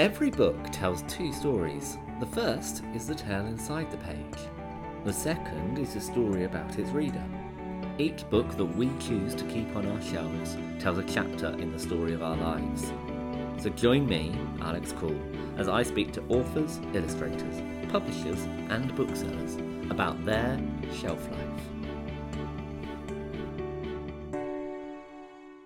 Every book tells two stories. The first is the tale inside the page. The second is a story about its reader. Each book that we choose to keep on our shelves tells a chapter in the story of our lives. So join me, Alex Cool, as I speak to authors, illustrators, publishers, and booksellers about their shelf life.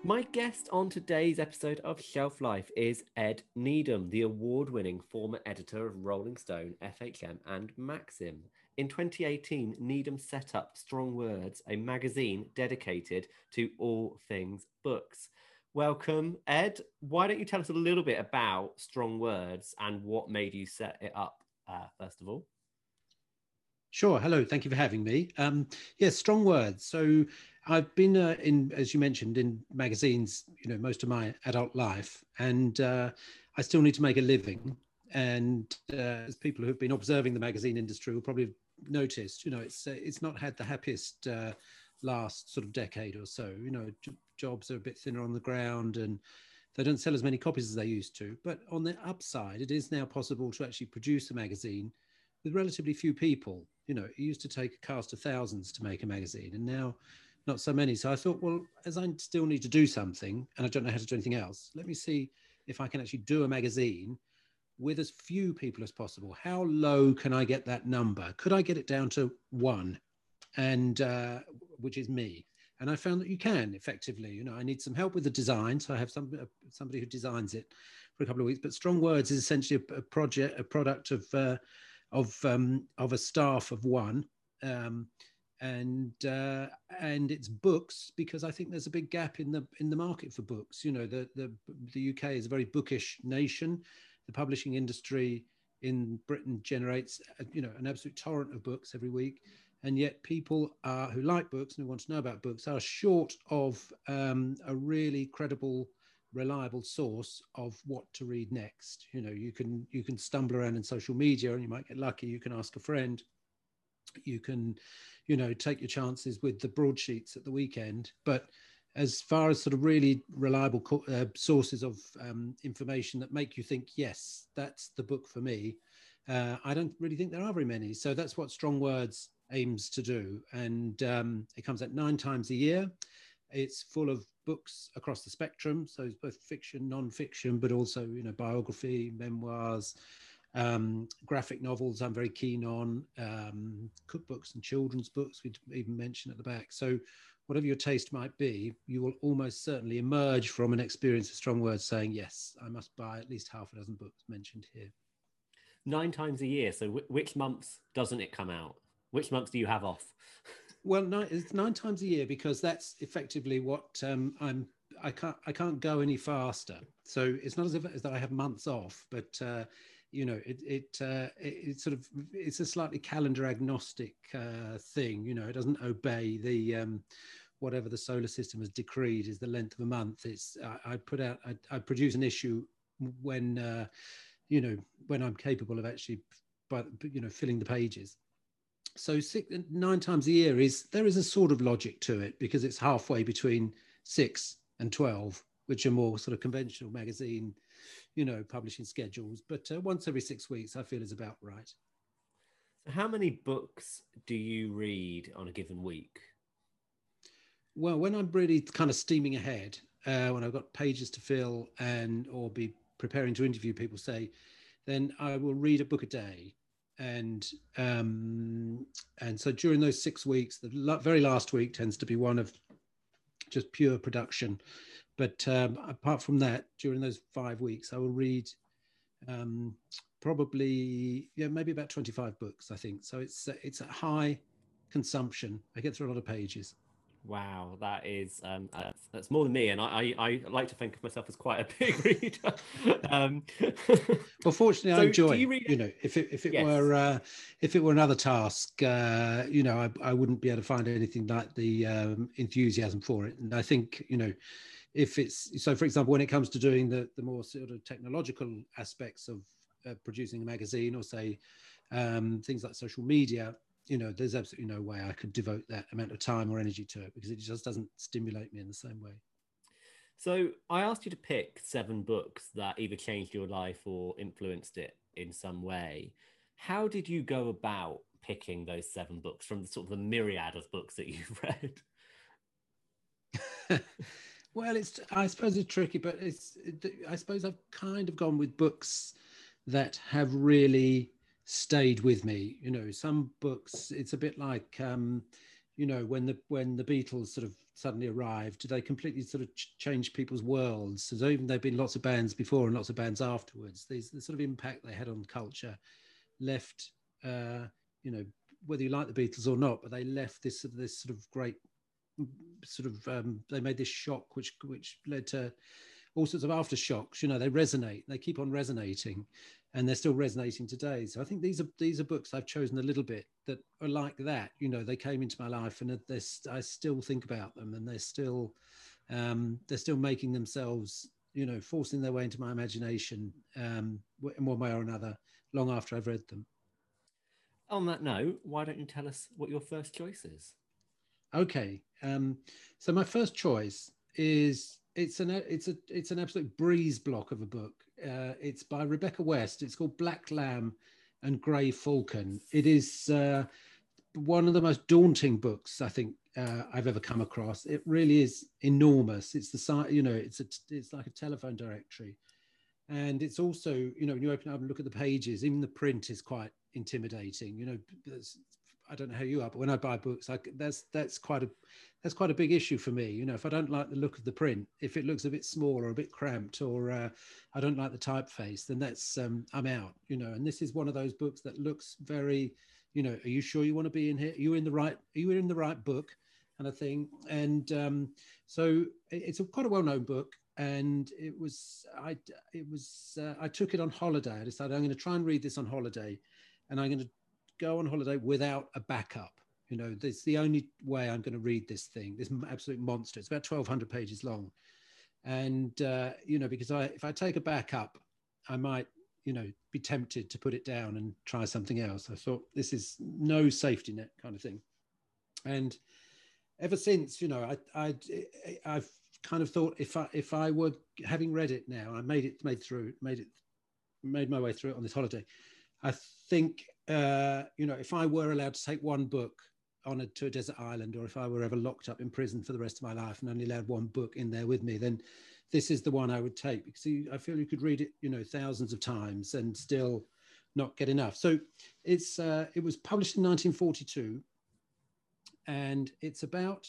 My guest on today's episode of Shelf Life is Ed Needham, the award winning former editor of Rolling Stone, FHM, and Maxim. In 2018, Needham set up Strong Words, a magazine dedicated to all things books. Welcome, Ed. Why don't you tell us a little bit about Strong Words and what made you set it up, uh, first of all? Sure. Hello. Thank you for having me. Um, yes, strong words. So I've been uh, in, as you mentioned, in magazines, you know, most of my adult life, and uh, I still need to make a living. And uh, as people who have been observing the magazine industry will probably have noticed, you know, it's uh, it's not had the happiest uh, last sort of decade or so. You know, j- jobs are a bit thinner on the ground, and they don't sell as many copies as they used to. But on the upside, it is now possible to actually produce a magazine with relatively few people. You know, it used to take a cast of thousands to make a magazine, and now not so many. So I thought, well, as I still need to do something and I don't know how to do anything else, let me see if I can actually do a magazine with as few people as possible. How low can I get that number? Could I get it down to one, and uh, which is me? And I found that you can effectively. You know, I need some help with the design, so I have some uh, somebody who designs it for a couple of weeks. But Strong Words is essentially a, a project, a product of uh, of um, of a staff of one. Um, and uh, and it's books because I think there's a big gap in the in the market for books. You know, the the the UK is a very bookish nation. The publishing industry in Britain generates uh, you know an absolute torrent of books every week, and yet people are, who like books and who want to know about books are short of um, a really credible reliable source of what to read next you know you can you can stumble around in social media and you might get lucky you can ask a friend you can you know take your chances with the broadsheets at the weekend. But as far as sort of really reliable co- uh, sources of um, information that make you think yes that's the book for me uh, i don't really think there are very many. So that's what strong words aims to do. And um, it comes out nine times a year. It's full of books across the spectrum. So it's both fiction non-fiction but also you know biography memoirs um, graphic novels I'm very keen on, um, cookbooks and children's books we'd even mention at the back. So whatever your taste might be, you will almost certainly emerge from an experience of strong words saying, yes, I must buy at least half a dozen books mentioned here. Nine times a year. So w- which months doesn't it come out? Which months do you have off? well, nine, it's nine times a year because that's effectively what um, I'm I can't I can't go any faster. So it's not as if as that I have months off, but uh, you know it it, uh, it, it sort of it's a slightly calendar agnostic uh, thing you know it doesn't obey the um, whatever the solar system has decreed is the length of a month. It's i, I put out I, I, produce an issue when uh, you know when i'm capable of actually but you know filling the pages. So six, nine times a year is there is a sort of logic to it because it's halfway between six and 12 which are more sort of conventional magazine you know, publishing schedules. But uh, once every six weeks, I feel is about right. So, how many books do you read on a given week? Well, when I'm really kind of steaming ahead, uh, when I've got pages to fill and or be preparing to interview people, say, then I will read a book a day. And um, and so during those six weeks, the very last week tends to be one of just pure production but um, apart from that, during those five weeks, I will read um, probably yeah maybe about 25 books. I think so. It's it's a high consumption. I get through a lot of pages. Wow, that is um, that's, that's, more than me, and I, I, I like to think of myself as quite a big reader. um, well, fortunately, so I enjoy. You, read... you, know, if it if it yes. were uh, if it were another task, uh, you know, I, I wouldn't be able to find anything like the um, enthusiasm for it. And I think you know, if it's so for example when it comes to doing the, the more sort of technological aspects of uh, producing a magazine or say um, things like social media you know there's absolutely no way i could devote that amount of time or energy to it because it just doesn't stimulate me in the same way So I asked you to pick seven books that either changed your life or influenced it in some way. How did you go about picking those seven books from the sort of the myriad of books that you've read? well, it's I suppose it's tricky, but it's I suppose I've kind of gone with books that have really stayed with me. You know, some books it's a bit like um, you know when the when the Beatles sort of suddenly arrived, they completely sort of ch- changed people's worlds. So even there've been lots of bands before and lots of bands afterwards. These the sort of impact they had on culture left. Uh, you know, whether you like the Beatles or not, but they left this this sort of great sort of um, they made this shock which which led to all sorts of aftershocks you know they resonate they keep on resonating and they're still resonating today. So i think these are these are books i've chosen a little bit that are like that you know they came into my life and i still think about them and they're still um, they're still making themselves you know forcing their way into my imagination um, in one way or another long after i've read them. On that note why don't you tell us what your first choice is Okay. Um, so my first choice is it's an it's a it's an absolute breeze block of a book. Uh, it's by Rebecca West. It's called Black Lamb and Grey Falcon. It is uh, one of the most daunting books I think uh, I've ever come across. It really is enormous. It's the size, you know, it's a it's like a telephone directory, and it's also you know when you open up and look at the pages, even the print is quite intimidating. You know, I don't know how you are, but when I buy books, I, that's that's quite a that's quite a big issue for me. You know, if I don't like the look of the print, if it looks a bit small or a bit cramped, or uh, I don't like the typeface, then that's um, I'm out. You know, and this is one of those books that looks very, you know, are you sure you want to be in here? Are you in the right? Are you in the right book? Kind of thing. And um, so it's a quite a well-known book and it was I it was uh, I took it on holiday. I decided I'm going to try and read this on holiday, and I'm going to go on holiday without a backup. You know, it's the only way I'm going to read this thing, this absolute monster. It's about 1,200 pages long. And, uh, you know, because I, if I take a backup, I might, you know, be tempted to put it down and try something else. I thought this is no safety net kind of thing. And ever since, you know, I, I, I've kind of thought if I, if I were having read it now, I made it, made through, made it, made my way through it on this holiday. I think uh, you know, if I were allowed to take one book on a, to a desert island, or if I were ever locked up in prison for the rest of my life and only allowed one book in there with me, then this is the one I would take because I feel you could read it, you know, thousands of times and still not get enough. So it's uh, it was published in 1942, and it's about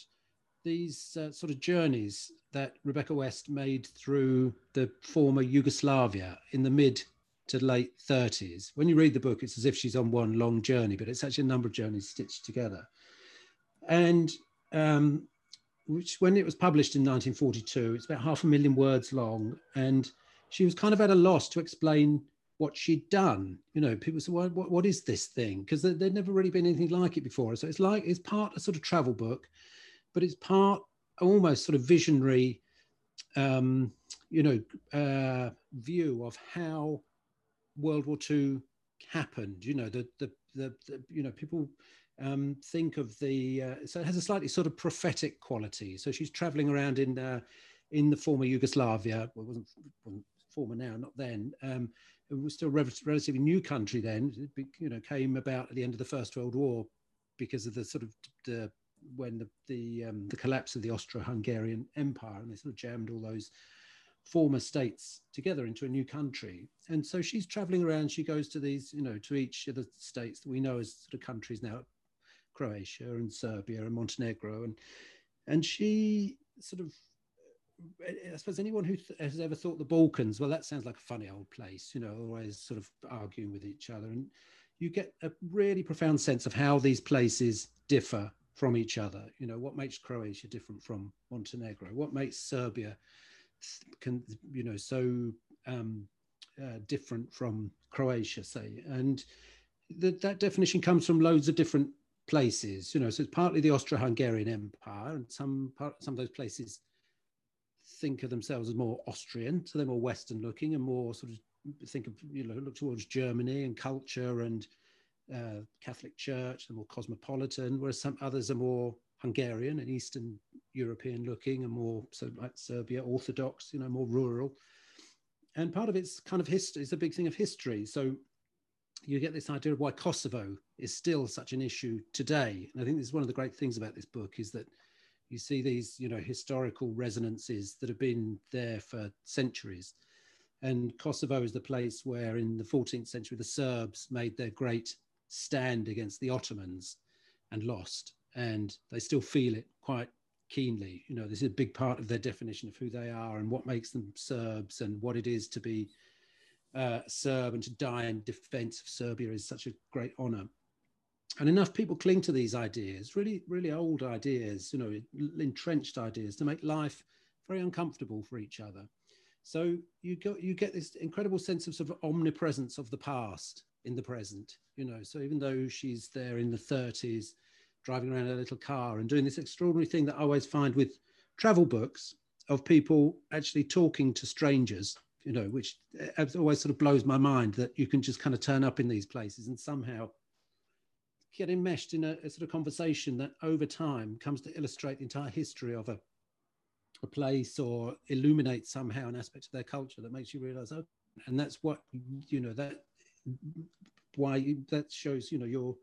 these uh, sort of journeys that Rebecca West made through the former Yugoslavia in the mid to late 30s. When you read the book, it's as if she's on one long journey, but it's actually a number of journeys stitched together. And um, which, when it was published in 1942, it's about half a million words long. And she was kind of at a loss to explain what she'd done. You know, people said, what, what, is this thing? Because there, there'd never really been anything like it before. So it's like, it's part a sort of travel book, but it's part almost sort of visionary, um, you know, uh, view of how World War II happened. You know, the the the, the you know people um, think of the uh, so it has a slightly sort of prophetic quality. So she's traveling around in uh, in the former Yugoslavia. Well, it wasn't, wasn't former now, not then. Um, it was still a relatively new country then. It, you know, came about at the end of the First World War because of the sort of the when the the um, the collapse of the Austro-Hungarian Empire, and they sort of jammed all those former states together into a new country. And so she's traveling around. She goes to these, you know, to each of the states that we know as sort of countries now, Croatia and Serbia and Montenegro. And, and she sort of, I suppose anyone who th- has ever thought the Balkans, well, that sounds like a funny old place, you know, always sort of arguing with each other. And you get a really profound sense of how these places differ from each other. You know, what makes Croatia different from Montenegro? What makes Serbia can you know so um, uh, different from Croatia, say, and the, that definition comes from loads of different places. You know, so it's partly the Austro-Hungarian Empire, and some part, some of those places think of themselves as more Austrian, so they're more Western looking and more sort of think of you know look towards Germany and culture and uh, Catholic Church, they're more cosmopolitan, whereas some others are more Hungarian and Eastern European looking and more so like Serbia Orthodox, you know, more rural. And part of it's kind of history. It's a big thing of history. So you get this idea of why Kosovo is still such an issue today. And I think this is one of the great things about this book is that you see these, you know, historical resonances that have been there for centuries. And Kosovo is the place where, in the 14th century, the Serbs made their great stand against the Ottomans and lost. And they still feel it quite keenly. You know, this is a big part of their definition of who they are and what makes them Serbs and what it is to be uh, Serb and to die in defense of Serbia is such a great honor. And enough people cling to these ideas, really, really old ideas, you know, entrenched ideas to make life very uncomfortable for each other. So you go, you get this incredible sense of sort of omnipresence of the past in the present, you know. So even though she's there in the 30s, driving around in a little car and doing this extraordinary thing that I always find with travel books of people actually talking to strangers you know, which uh, always sort of blows my mind that you can just kind of turn up in these places and somehow get enmeshed in a, a, sort of conversation that over time comes to illustrate the entire history of a, a place or illuminate somehow an aspect of their culture that makes you realize, oh, and that's what, you know, that why you, that shows, you know, your,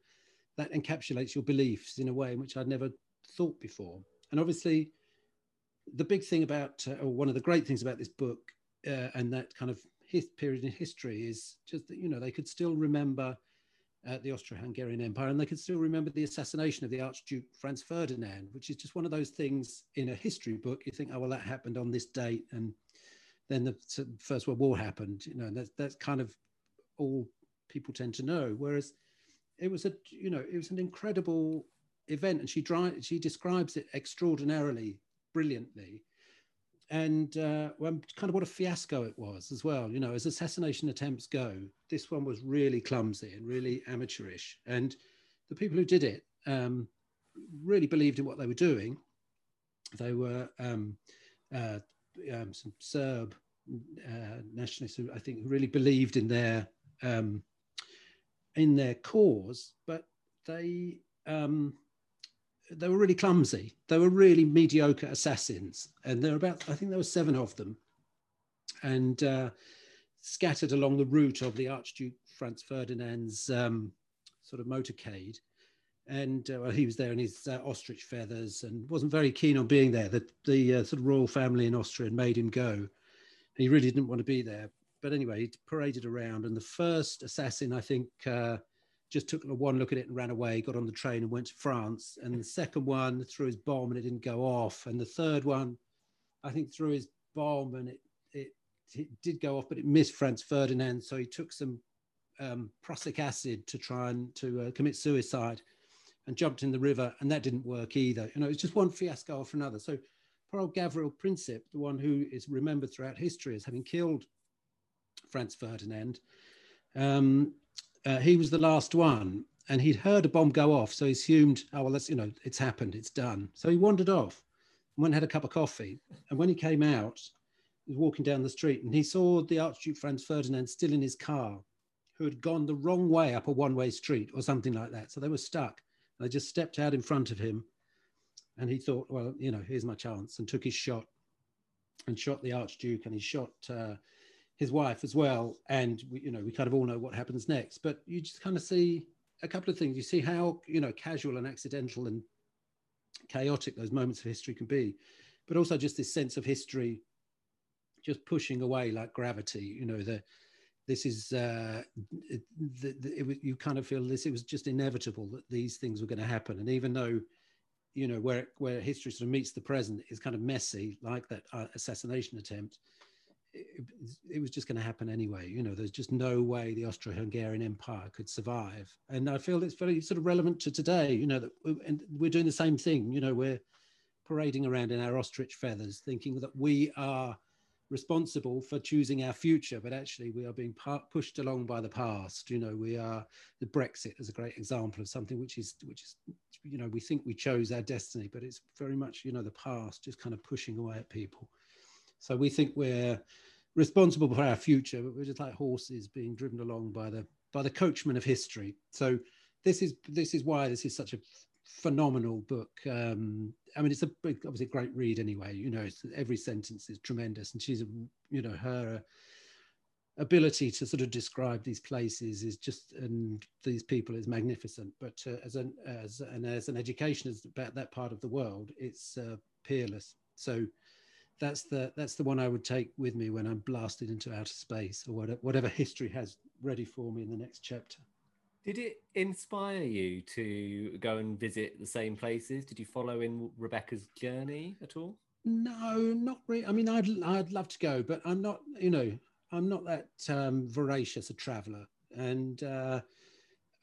that encapsulates your beliefs in a way in which I'd never thought before. And obviously, the big thing about, uh, or one of the great things about this book uh, and that kind of his period in history is just that you know they could still remember uh, the Austro-Hungarian Empire, and they could still remember the assassination of the Archduke Franz Ferdinand, which is just one of those things in a history book. You think, oh well, that happened on this date, and then the First World War happened. You know, that's that's kind of all people tend to know. Whereas it was a you know it was an incredible event, and she dry, she describes it extraordinarily brilliantly and uh, well, kind of what a fiasco it was as well. You know, as assassination attempts go, this one was really clumsy and really amateurish. And the people who did it um, really believed in what they were doing. They were um, uh, um, some Serb uh, nationalists who I think who really believed in their um, in their cause, but they um, they were really clumsy. They were really mediocre assassins, and there were about I think there were seven of them, and uh, scattered along the route of the Archduke Franz Ferdinand's um, sort of motorcade. And uh, well, he was there in his uh, ostrich feathers and wasn't very keen on being there. The, the uh, sort of royal family in Austria made him go. He really didn't want to be there. But anyway, he paraded around. And the first assassin, I think, uh, just took one look at it and ran away, got on the train and went to France. And the second one threw his bomb and it didn't go off. And the third one, I think, threw his bomb and it, it, it did go off, but it missed Franz Ferdinand. So he took some um, prussic acid to try and to uh, commit suicide and jumped in the river. And that didn't work either. You know, it's just one fiasco after another. So poor old Gavril Princip, the one who is remembered throughout history as having killed Franz Ferdinand, um, uh, he was the last one and he'd heard a bomb go off. So he assumed, oh, well, that's, you know, it's happened, it's done. So he wandered off and went and had a cup of coffee. And when he came out, he was walking down the street and he saw the Archduke Franz Ferdinand still in his car, who had gone the wrong way up a one way street or something like that. So they were stuck. They just stepped out in front of him. And he thought, well, you know, here's my chance, and took his shot and shot the Archduke and he shot. Uh, his wife as well. And we, you know, we kind of all know what happens next. But you just kind of see a couple of things. You see how you know casual and accidental and chaotic those moments of history can be, but also just this sense of history just pushing away like gravity. You know, the this is uh, it, the, the, it, you kind of feel this it was just inevitable that these things were going to happen, and even though you know where where history sort of meets the present is kind of messy, like that uh, assassination attempt it, it was just going to happen anyway. You know, there's just no way the Austro-Hungarian Empire could survive. And I feel it's very sort of relevant to today. You know, that and we're doing the same thing. You know, we're parading around in our ostrich feathers, thinking that we are responsible for choosing our future, but actually we are being pushed along by the past. You know, we are the Brexit is a great example of something which is which is you know we think we chose our destiny, but it's very much you know the past just kind of pushing away at people. So we think we're responsible for our future, but we're just like horses being driven along by the by the coachman of history. So this is this is why this is such a phenomenal book. Um, I mean, it's a big, obviously a great read anyway. You know, every sentence is tremendous, and she's, you know, her ability to sort of describe these places is just and these people is magnificent. But uh, as an as and as an educationist about that part of the world, it's uh, peerless. So that's the that's the one I would take with me when I'm blasted into outer space or whatever, whatever history has ready for me in the next chapter. Did it inspire you to go and visit the same places? Did you follow in Rebecca's journey at all? No, not really. I mean, I'd I'd love to go, but I'm not. You know, I'm not that um, voracious a traveller, and uh,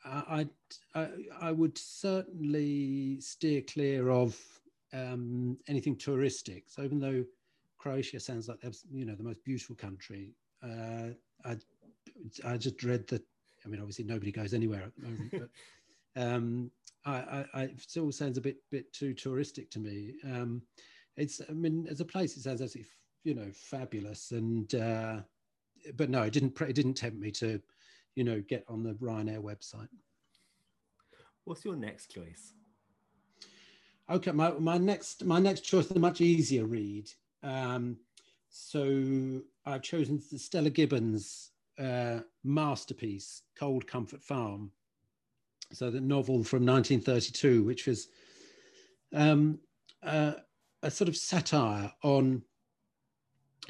I, I I would certainly steer clear of um, anything touristic. So even though Croatia sounds like you know the most beautiful country, uh, I I just dread that I mean, obviously nobody goes anywhere at the moment, but um, I, I, I, it still sounds a bit bit too touristic to me. Um, it's, I mean, as a place, it sounds absolutely, you know, fabulous. And uh, but no, it didn't. It didn't tempt me to, you know, get on the Ryanair website. What's your next choice? Okay, my, my next my next choice is a much easier read. Um, so I've chosen Stella Gibbons uh, masterpiece, Cold Comfort Farm. So the novel from 1932, which was um, uh, a sort of satire on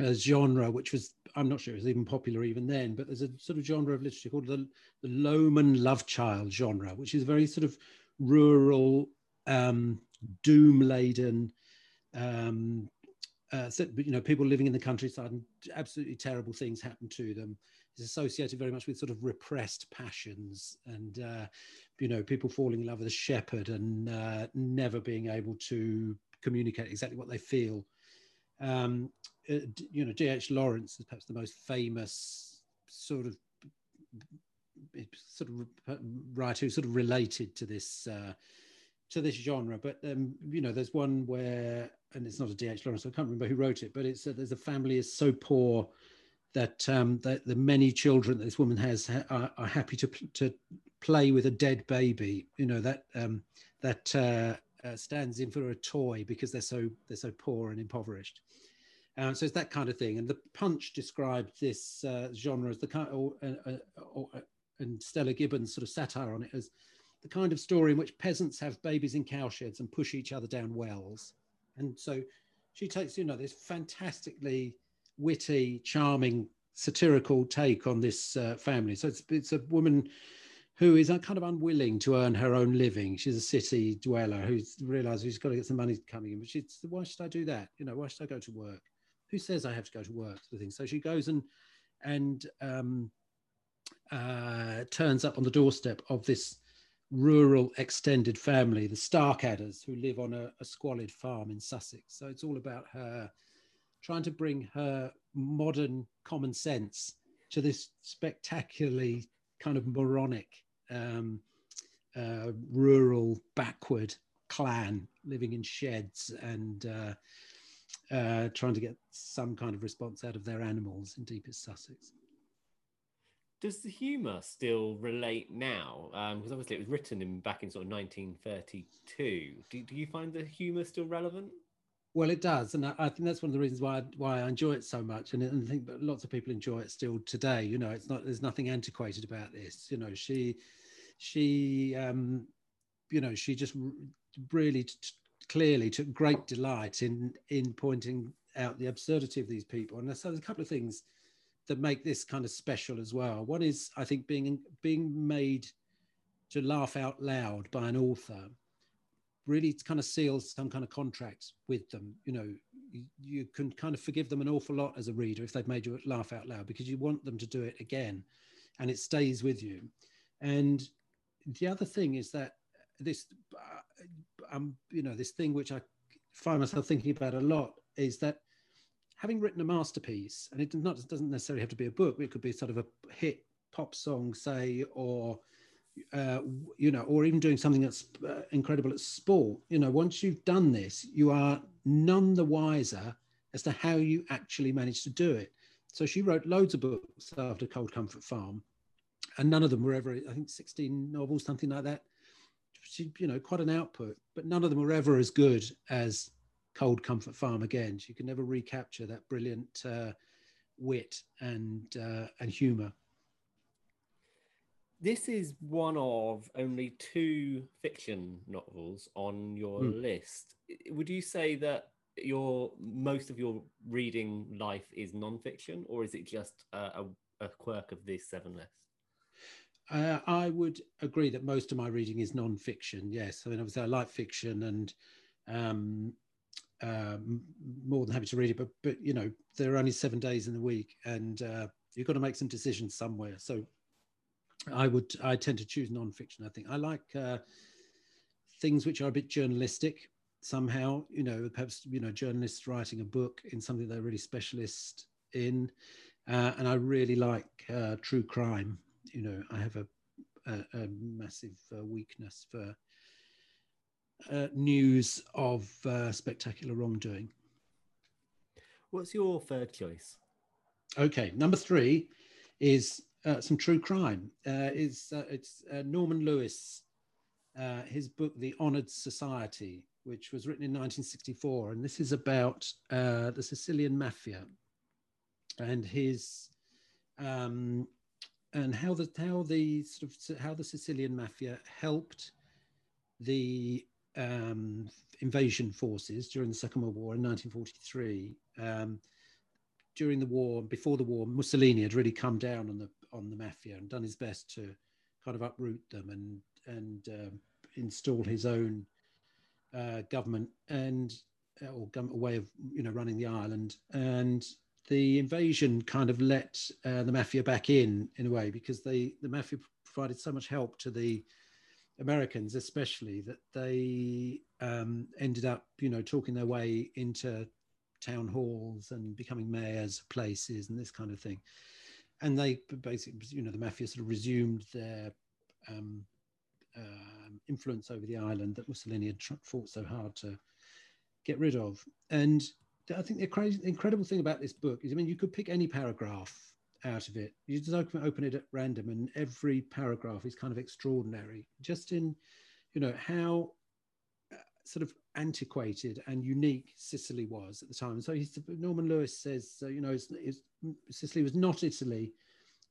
a genre which was I'm not sure it was even popular even then, but there's a sort of genre of literature called the, the loam and love child genre, which is very sort of rural, um, doom laden, um, uh, you know, people living in the countryside and absolutely terrible things happen to them is associated very much with sort of repressed passions and uh, you know people falling in love with a shepherd and uh, never being able to communicate exactly what they feel. Um, uh, you know, D.H. Lawrence is perhaps the most famous sort of sort of writer who sort of related to this uh, to this genre. But um, you know, there's one where, and it's not a D.H. Lawrence, I can't remember who wrote it, but it's uh, there's a family is so poor that um, that the many children that this woman has are, are, happy to to play with a dead baby. You know that um, that uh, uh, stands in for a toy because they're so they're so poor and impoverished. Uh, so it's that kind of thing. And the Punch described this uh, genre as the kind, or, uh, or, and Stella Gibbons sort of satire on it as the kind of story in which peasants have babies in cowsheds and push each other down wells. And so she takes, you know, this fantastically witty, charming, satirical take on this uh, family. So it's, it's a woman who is kind of unwilling to earn her own living. She's a city dweller who's realized she's got to get some money coming in, but she's, why should I do that? You know, why should I go to work? Who says I have to go to work? Sort of thing. So she goes and, and um, uh, turns up on the doorstep of this rural extended family, the Starkadders, who live on a, a squalid farm in Sussex. So it's all about her trying to bring her modern common sense to this spectacularly kind of moronic um, uh, rural backward clan living in sheds and uh, uh, trying to get some kind of response out of their animals in deepest Sussex. Does the humour still relate now? Because um, obviously it was written in back in sort of 1932. Do, do you find the humour still relevant? Well, it does, and I, I, think that's one of the reasons why I, why I enjoy it so much, and, and I think lots of people enjoy it still today. You know, it's not there's nothing antiquated about this. You know, she she um, you know she just really t- clearly took great delight in in pointing out the absurdity of these people, and so there's a couple of things that make this kind of special as well. One is I think being being made to laugh out loud by an author really kind of seals some kind of contract with them. You know, you, you, can kind of forgive them an awful lot as a reader if they've made you laugh out loud because you want them to do it again and it stays with you. And the other thing is that this, uh, um, you know, this thing which I find myself thinking about a lot is that having written a masterpiece, and it not, doesn't necessarily have to be a book, it could be sort of a hit pop song, say, or uh, you know, or even doing something that's uh, incredible at sport, you know, once you've done this, you are none the wiser as to how you actually managed to do it. So she wrote loads of books after Cold Comfort Farm, and none of them were ever, I think, 16 novels, something like that. She, you know, quite an output, but none of them were ever as good as Cold Comfort Farm again. She could never recapture that brilliant uh, wit and uh, and humour. This is one of only two fiction novels on your mm. list. Would you say that your most of your reading life is non-fiction, or is it just a, a quirk of this seven list? Uh, I would agree that most of my reading is non-fiction. Yes, I mean obviously I like fiction and um, uh, more than happy to read it. But but you know there are only seven days in the week, and uh, you've got to make some decisions somewhere. So I would I tend to choose non-fiction. I think I like uh, things which are a bit journalistic somehow. You know, perhaps you know journalists writing a book in something they're really specialist in, uh, and I really like uh, true crime. You know, I have a a, a massive uh, weakness for uh, news of uh, spectacular wrongdoing. What's your third choice? Okay, number three is uh, some true crime. Uh, it's uh, it's uh, Norman Lewis, uh, his book *The Honoured Society*, which was written in 1964, and this is about uh, the Sicilian mafia and his um, and how the how the sort of how the Sicilian mafia helped the um, invasion forces during the Second World War in 1943. Um, during the war, before the war, Mussolini had really come down on the on the mafia and done his best to kind of uproot them and and um, install his own uh, government and uh, or government way of you know running the island. And the invasion kind of let uh, the mafia back in in a way because they the mafia provided so much help to the Americans, especially, that they um, ended up, you know, talking their way into town halls and becoming mayors of places and this kind of thing. And they basically, you know, the mafia sort of resumed their um, uh, influence over the island that Mussolini had fought so hard to get rid of. And I think the crazy, incredible thing about this book is, I mean, you could pick any paragraph out of it. You just open, open it at random, and every paragraph is kind of extraordinary, just in, you know, how uh, sort of antiquated and unique Sicily was at the time. So he's, Norman Lewis says, uh, you know, it's, it's, Sicily was not Italy.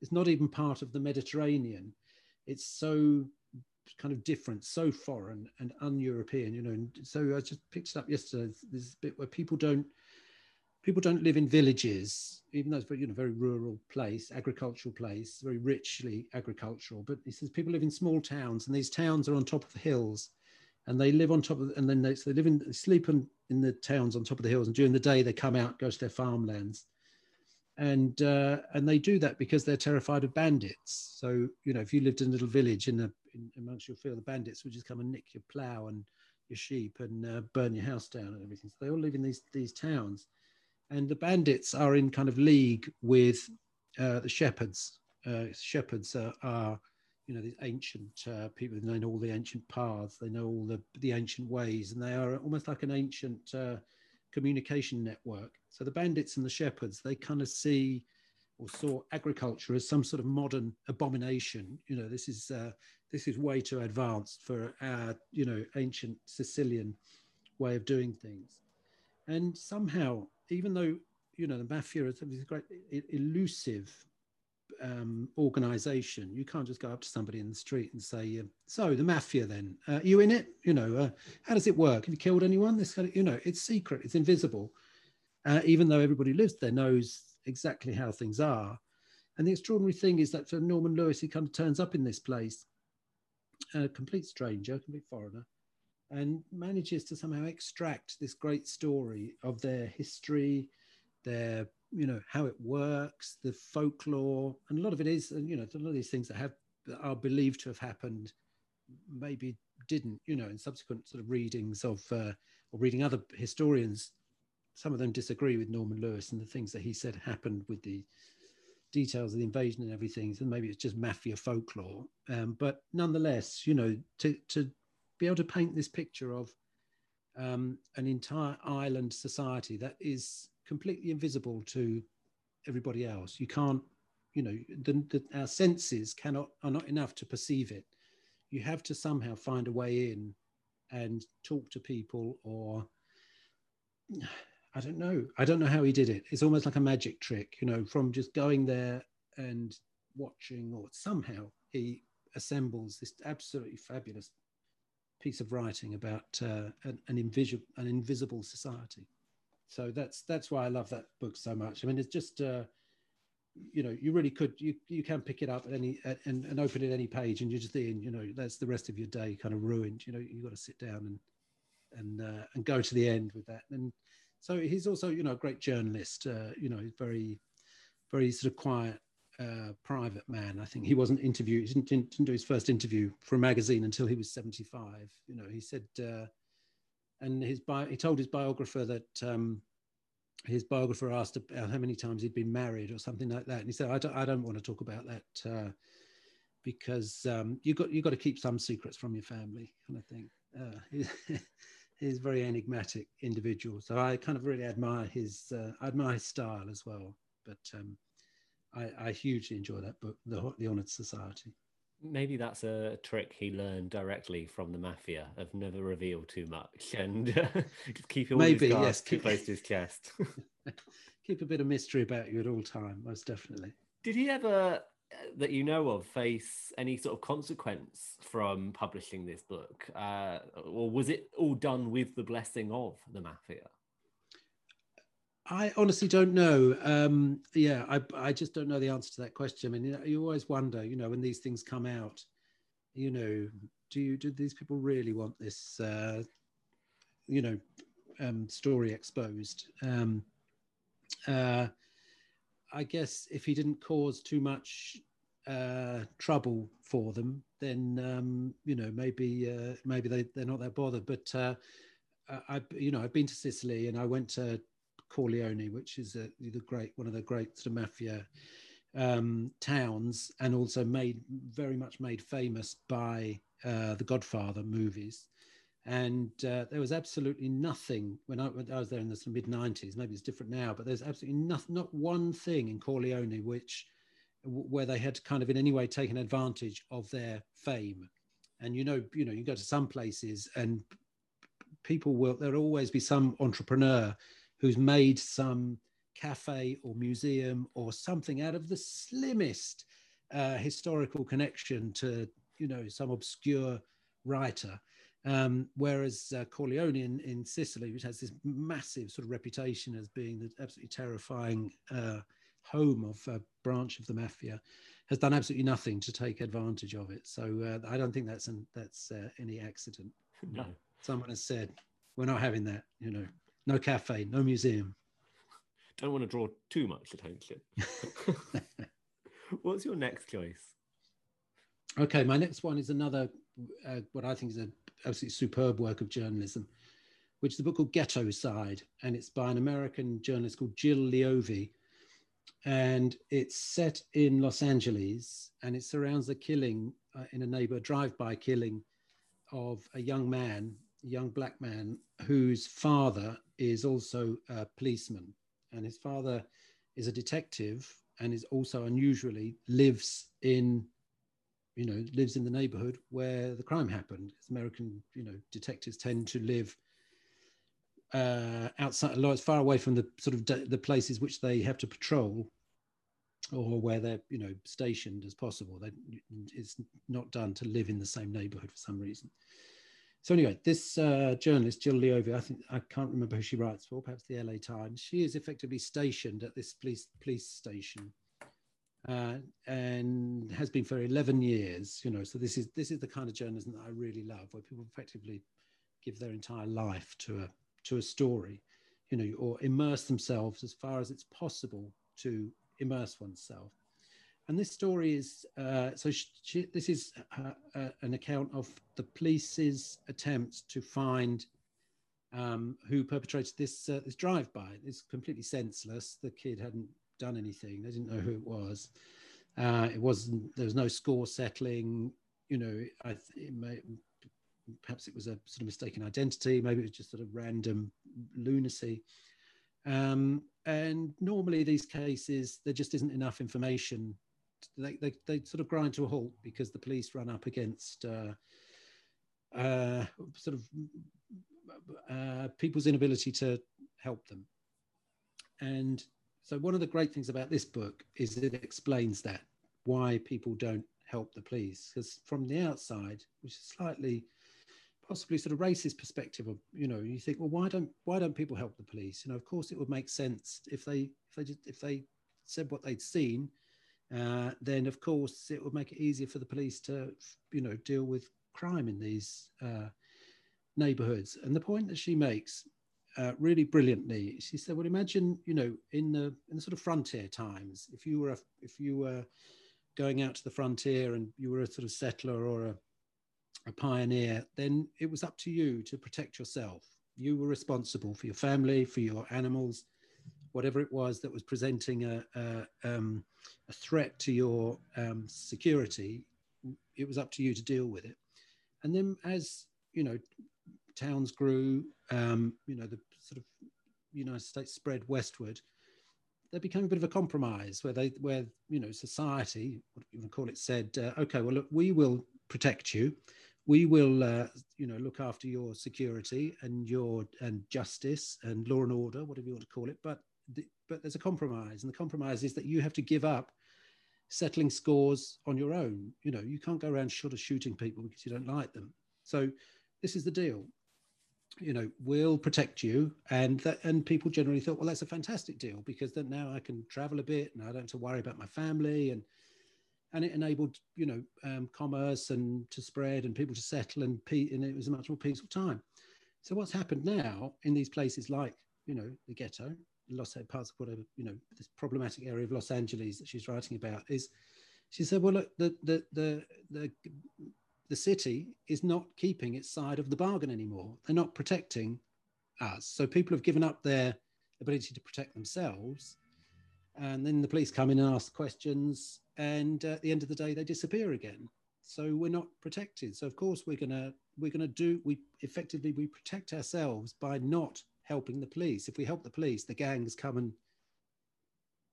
It's not even part of the Mediterranean. It's so kind of different, so foreign and un-European, you know. And so I just picked it up yesterday. There's a bit where people don't people don't live in villages, even though it's very, you know, very rural place, agricultural place, very richly agricultural. But he says people live in small towns, and these towns are on top of hills, and they live on top of, and then they, so they live in, they sleep in, in the towns on top of the hills, and during the day they come out, go to their farmlands, and uh, and they do that because they're terrified of bandits. So you know, if you lived in a little village in, a, in amongst your field, the bandits would just come and nick your plough and your sheep and uh, burn your house down and everything. So they all live in these these towns and the bandits are in kind of league with uh, the shepherds. Uh, shepherds are, are, you know, these ancient uh, people who know all the ancient paths, they know all the, the ancient ways, and they are almost like an ancient uh, communication network. So the bandits and the shepherds, they kind of see or saw agriculture as some sort of modern abomination. You know, this is uh, this is way too advanced for our, you know, ancient Sicilian way of doing things. And somehow even though you know the mafia is a great elusive um, organization. You can't just go up to somebody in the street and say, uh, "So the mafia, then uh, you in it? You know, uh, how does it work? Have you killed anyone?" This kind of, you know, it's secret, it's invisible. Uh, even though everybody lives there, knows exactly how things are. And the extraordinary thing is that for Norman Lewis, he kind of turns up in this place, a complete stranger, complete foreigner, and manages to somehow extract this great story of their history, their you know how it works, the folklore, and a lot of it is, you know, a lot of these things that have are believed to have happened, maybe didn't. You know, in subsequent sort of readings of uh, or reading other historians, some of them disagree with Norman Lewis and the things that he said happened with the details of the invasion and everything. So maybe it's just mafia folklore, um, but nonetheless, you know, to to be able to paint this picture of um, an entire island society that is completely invisible to everybody else. You can't, you know, the, the, our senses cannot are not enough to perceive it. you have to somehow find a way in and talk to people or I don't know. I don't know how he did it. It's almost like a magic trick, you know, from just going there and watching, or somehow he assembles this absolutely fabulous piece of writing about uh, an, an, invisible, an invisible society. So that's that's why I love that book so much. I mean, it's just uh, you know you really could you you can pick it up at any at, and, and open it any page and you're just in you know that's the rest of your day kind of ruined. You know you got to sit down and and uh, and go to the end with that and so he's also, you know, a great journalist. Uh, you know, very, very sort of quiet, private man. I think he wasn't interviewed. He didn't, didn't, do his first interview for a magazine until he was seventy-five. You know, he said, uh, and his bio, he told his biographer that um, his biographer asked how many times he'd been married or something like that, and he said, "I don't, I don't want to talk about that." Uh, because um, you got you got to keep some secrets from your family, kind of thing. Uh, he's a very enigmatic individual. So I kind of really admire his uh, admire his style as well. But um, I, I, hugely enjoy that book, The, the Honoured Society. Maybe that's a trick he learned directly from the mafia of never reveal too much and just keep all Maybe, his yes, too close to his chest. keep a bit of mystery about you at all time, most definitely. Did he ever that you know of face any sort of consequence from publishing this book, uh, or was it all done with the blessing of the mafia? I honestly don't know. Um, yeah, I, I just don't know the answer to that question. I mean, you, know, you always wonder, you know, when these things come out, you know, do you do these people really want this, uh, you know, um, story exposed? Um, uh, I guess if he didn't cause too much uh, trouble for them, then um, you know maybe uh, maybe they they're not that bothered. But uh, I you know I've been to Sicily and I went to Corleone, which is a, the great one of the great sort of mafia um, towns, and also made very much made famous by uh, the Godfather movies. And uh, there was absolutely nothing when I, when I, was there in the mid 90s maybe it's different now but there's absolutely not, not one thing in corleone which where they had kind of in any way taken advantage of their fame. And you know you know you go to some places and people will there'll always be some entrepreneur who's made some cafe or museum or something out of the slimmest uh, historical connection to you know some obscure writer um, whereas uh, Corleone in, in, Sicily, which has this massive sort of reputation as being the absolutely terrifying uh, home of a branch of the mafia, has done absolutely nothing to take advantage of it. So uh, I don't think that's an, that's uh, any accident. No. Someone has said, "We're not having that." You know, no cafe, no museum. Don't want to draw too much attention. What's your next choice? Okay, my next one is another uh, what I think is an absolutely superb work of journalism, which is a book called Ghettoside, and it's by an American journalist called Jill Leovy. And it's set in Los Angeles, and it surrounds the killing uh, in a neighbor drive-by killing of a young man, young black man, whose father is also a policeman, and his father is a detective and is also unusually lives in you know, lives in the neighborhood where the crime happened. American, you know, detectives tend to live uh, outside, a lot far away from the sort of de- the places which they have to patrol, or where they're, you know, stationed as possible. They, it's not done to live in the same neighborhood for some reason. So anyway, this uh, journalist Jill Leovy, I think I can't remember who she writes for, perhaps the LA Times. She is effectively stationed at this police police station uh, and has been for 11 years you know so this is this is the kind of journalism that i really love where people effectively give their entire life to a to a story you know or immerse themselves as far as it's possible to immerse oneself and this story is uh, so she, she, this is uh, uh, an account of the police's attempts to find um, who perpetrated this uh, this drive-by. It's completely senseless. The kid hadn't done anything. They didn't know who it was. Uh, it wasn't. There was no score settling. You know, I it may, perhaps it was a sort of mistaken identity. Maybe it was just sort of random lunacy. Um, and normally these cases, there just isn't enough information they, they, they sort of grind to a halt because the police run up against uh, uh, sort of uh, people's inability to help them. And so, one of the great things about this book is it explains that why people don't help the police. Because from the outside, which is slightly possibly sort of racist perspective of you know you think well why don't why don't people help the police you know of course it would make sense if they if they just, if they said what they'd seen uh, then of course it would make it easier for the police to you know deal with crime in these uh, neighborhoods and the point that she makes uh, really brilliantly she said well imagine you know in the in the sort of frontier times if you were a, if you were going out to the frontier and you were a sort of settler or a a pioneer, then it was up to you to protect yourself. You were responsible for your family, for your animals, whatever it was that was presenting a, a, um, a threat to your um, security. It was up to you to deal with it. And then, as you know, towns grew, um, you know, the sort of United States spread westward. There became a bit of a compromise where they, where you know, society, what you to call it, said, uh, "Okay, well, look, we will protect you we will uh, you know look after your security and your and justice and law and order whatever you want to call it but but there's a compromise and the compromise is that you have to give up settling scores on your own. You know you can't go around sort of shooting people because you don't like them. So this is the deal. You know we'll protect you and that and people generally thought well that's a fantastic deal because then now i can travel a bit and i don't have to worry about my family. And and it enabled you know um, commerce and to spread and people to settle and, pe- and it was a much more peaceful time. So what's happened now in these places like you know the ghetto los parts of whatever you know this problematic area of los angeles that she's writing about is she said well look the the the the, the city is not keeping its side of the bargain anymore. They're not protecting us. So people have given up their ability to protect themselves. And then the police come in and ask questions. And at the end of the day they disappear again. So we're not protected. So of course we're to we're to do we effectively we protect ourselves by not helping the police. If we help the police the gangs come and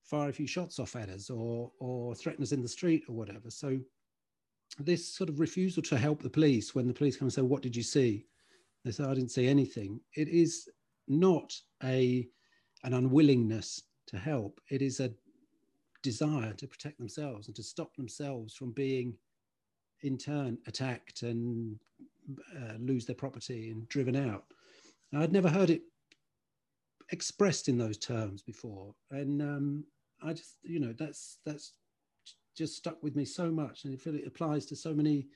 fire a few shots off at us or or threaten us in the street or whatever. So this sort of refusal to help the police when the police come and say what did you see? They say i didn't see anything. It is not a an unwillingness to help. It is a desire to protect themselves and to stop themselves from being in turn attacked and uh, lose their property and driven out. I'd never heard it expressed in those terms before, and um, I just, you know, that's that's just stuck with me so much, and I feel it applies to so many.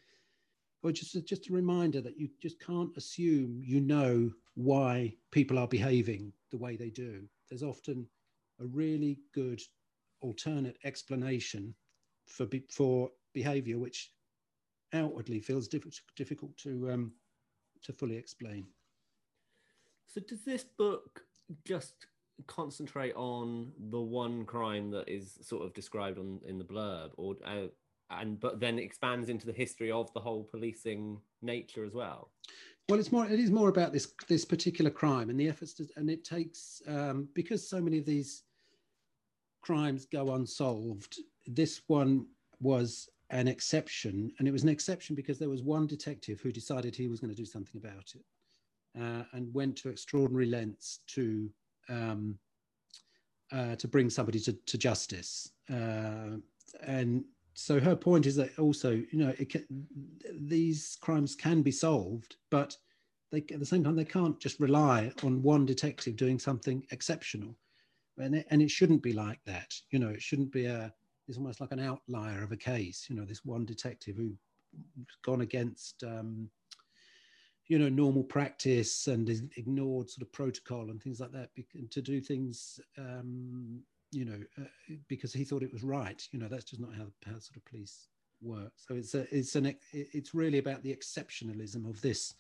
Or just just a reminder that you just can't assume you know why people are behaving the way they do. There's often a really good alternate explanation for for behavior which outwardly feels difficult difficult to um, to fully explain. So does this book just concentrate on the one crime that is sort of described on in the blurb, or uh, and but then expands into the history of the whole policing nature as well? Well, it's more. It is more about this this particular crime and the efforts, to, and it takes um, because so many of these crimes go unsolved. This one was an exception, and it was an exception because there was one detective who decided he was going to do something about it uh, and went to extraordinary lengths to um, uh, to bring somebody to, to justice. Uh, and so her point is that also, you know, can, these crimes can be solved, but they, at the same time, they can't just rely on one detective doing something exceptional and it, and it shouldn't be like that. You know, it shouldn't be a. It's almost like an outlier of a case. You know, this one detective who's gone against, um, you know, normal practice and ignored sort of protocol and things like that to do things, um, you know, uh, because he thought it was right. You know, that's just not how, how sort of police work. So it's a, it's an it's really about the exceptionalism of this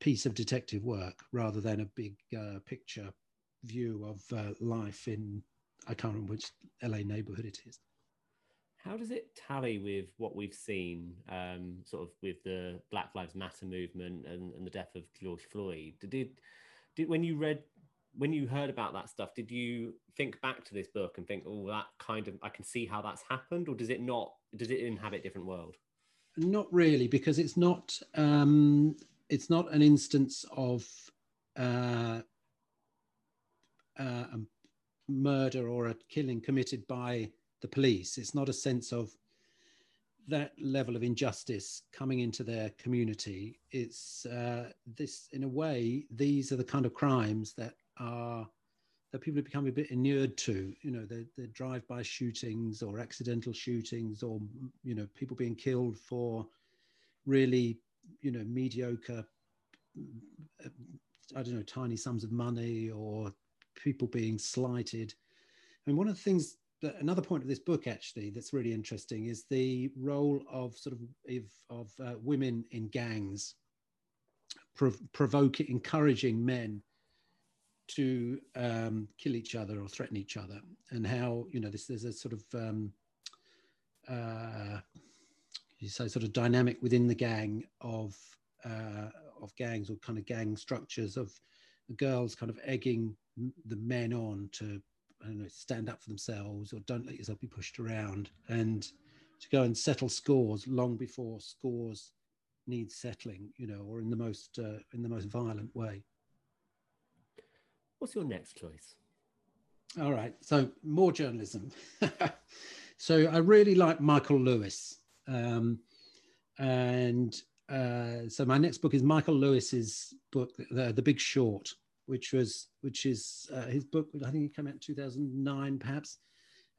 piece of detective work rather than a big uh, picture view of uh, life in I can't remember which LA neighborhood it is. How does it tally with what we've seen, um, sort of with the Black Lives Matter movement and, and the death of George Floyd? Did, did when you read when you heard about that stuff, did you think back to this book and think, oh, that kind of I can see how that's happened, or does it not? Does it inhabit a different world? Not really, because it's not. Um, it's not an instance of uh, uh, a murder or a killing committed by the police. It's not a sense of that level of injustice coming into their community. It's uh, this, in a way, these are the kind of crimes that are that people have become a bit inured to. You know, the, the drive-by shootings or accidental shootings, or you know, people being killed for really, you know, mediocre. I don't know, tiny sums of money or people being slighted. I mean, one of the things another point of this book actually that's really interesting is the role of sort of of uh, women in gangs, prov- provoking, encouraging men to um, kill each other or threaten each other, and how you know this there's a sort of um, uh, you say sort of dynamic within the gang of uh, of gangs or kind of gang structures of the girls kind of egging the men on to I don't know stand up for themselves or don't let yourself be pushed around. And to go and settle scores long before scores need settling you know or in the most uh, in the most violent way. What's your next choice? All right so more journalism. So i really like michael lewis. Um, and uh, so my next book is michael lewis's book the, the big short which was which is uh, his book. I think it came out in 2009, perhaps,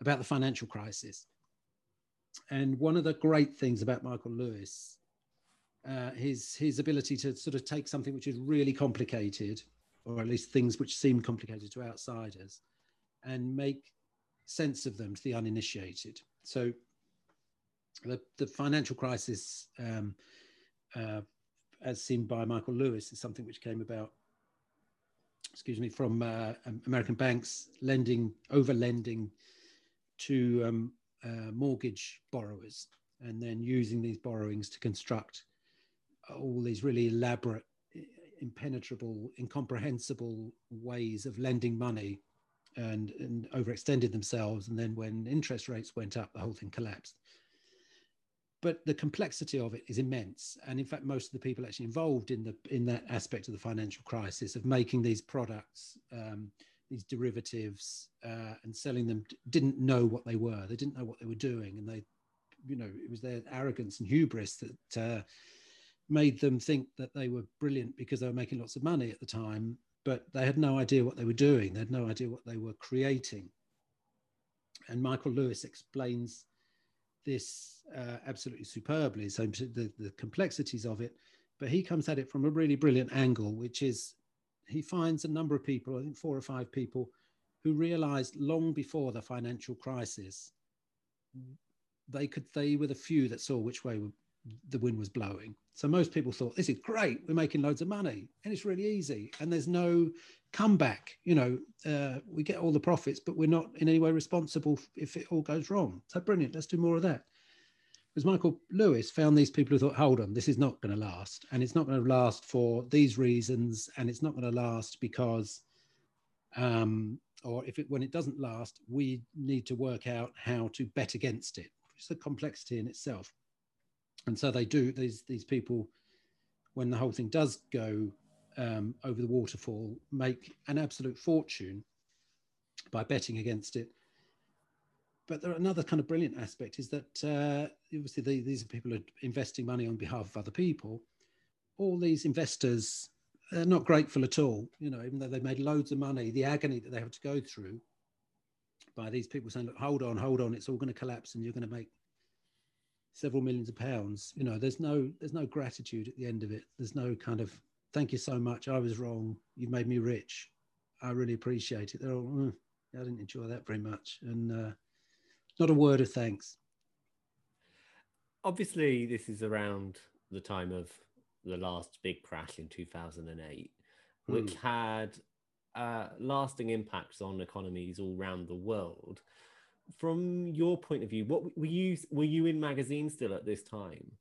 about the financial crisis. And one of the great things about Michael Lewis, uh, his his ability to sort of take something which is really complicated, or at least things which seem complicated to outsiders, and make sense of them to the uninitiated. So, the the financial crisis. Um, uh, as seen by Michael Lewis, is something which came about excuse me, from uh, American banks lending, over lending to um, uh, mortgage borrowers, and then using these borrowings to construct all these really elaborate, impenetrable, incomprehensible ways of lending money and, and overextended themselves. And then when interest rates went up, the whole thing collapsed but the complexity of it is immense. And in fact most of the people actually involved in the in that aspect of the financial crisis of making these products um, these derivatives uh, and selling them didn't know what they were. They didn't know what they were doing. And they you know it was their arrogance and hubris that uh, made them think that they were brilliant because they were making lots of money at the time but they had no idea what they were doing. They had no idea what they were creating. And michael lewis explains this uh, absolutely superbly. So the, the complexities of it, but he comes at it from a really brilliant angle, which is he finds a number of people, I think four or five people, who realized long before the financial crisis, they could they were the few that saw which way the wind was blowing. So most people thought this is great, we're making loads of money, and it's really easy, and there's no comeback. You know, uh, we get all the profits, but we're not in any way responsible if it all goes wrong. So brilliant, let's do more of that. Because Michael Lewis found these people who thought, hold on, this is not going to last, and it's not going to last for these reasons, and it's not going to last because, um, or if it when it doesn't last, we need to work out how to bet against it. It's a complexity in itself and so they do these these people when the whole thing does go um, over the waterfall make an absolute fortune by betting against it. But there another kind of brilliant aspect is that uh, obviously the, these are people are investing money on behalf of other people. All these investors are not grateful at all you know even though they've made loads of money the agony that they have to go through by these people saying look hold on hold on it's all going to collapse and you're going to make several millions of pounds. You know there's no there's no gratitude at the end of it. There's no kind of thank you so much i was wrong You've made me rich. I really appreciate it. They're all mm, i didn't enjoy that very much. And uh, not a word of thanks. Obviously this is around the time of the last big crash in 2008 which mm. had uh, lasting impacts on economies all around the world from your point of view, what were you were you in magazines still at this time?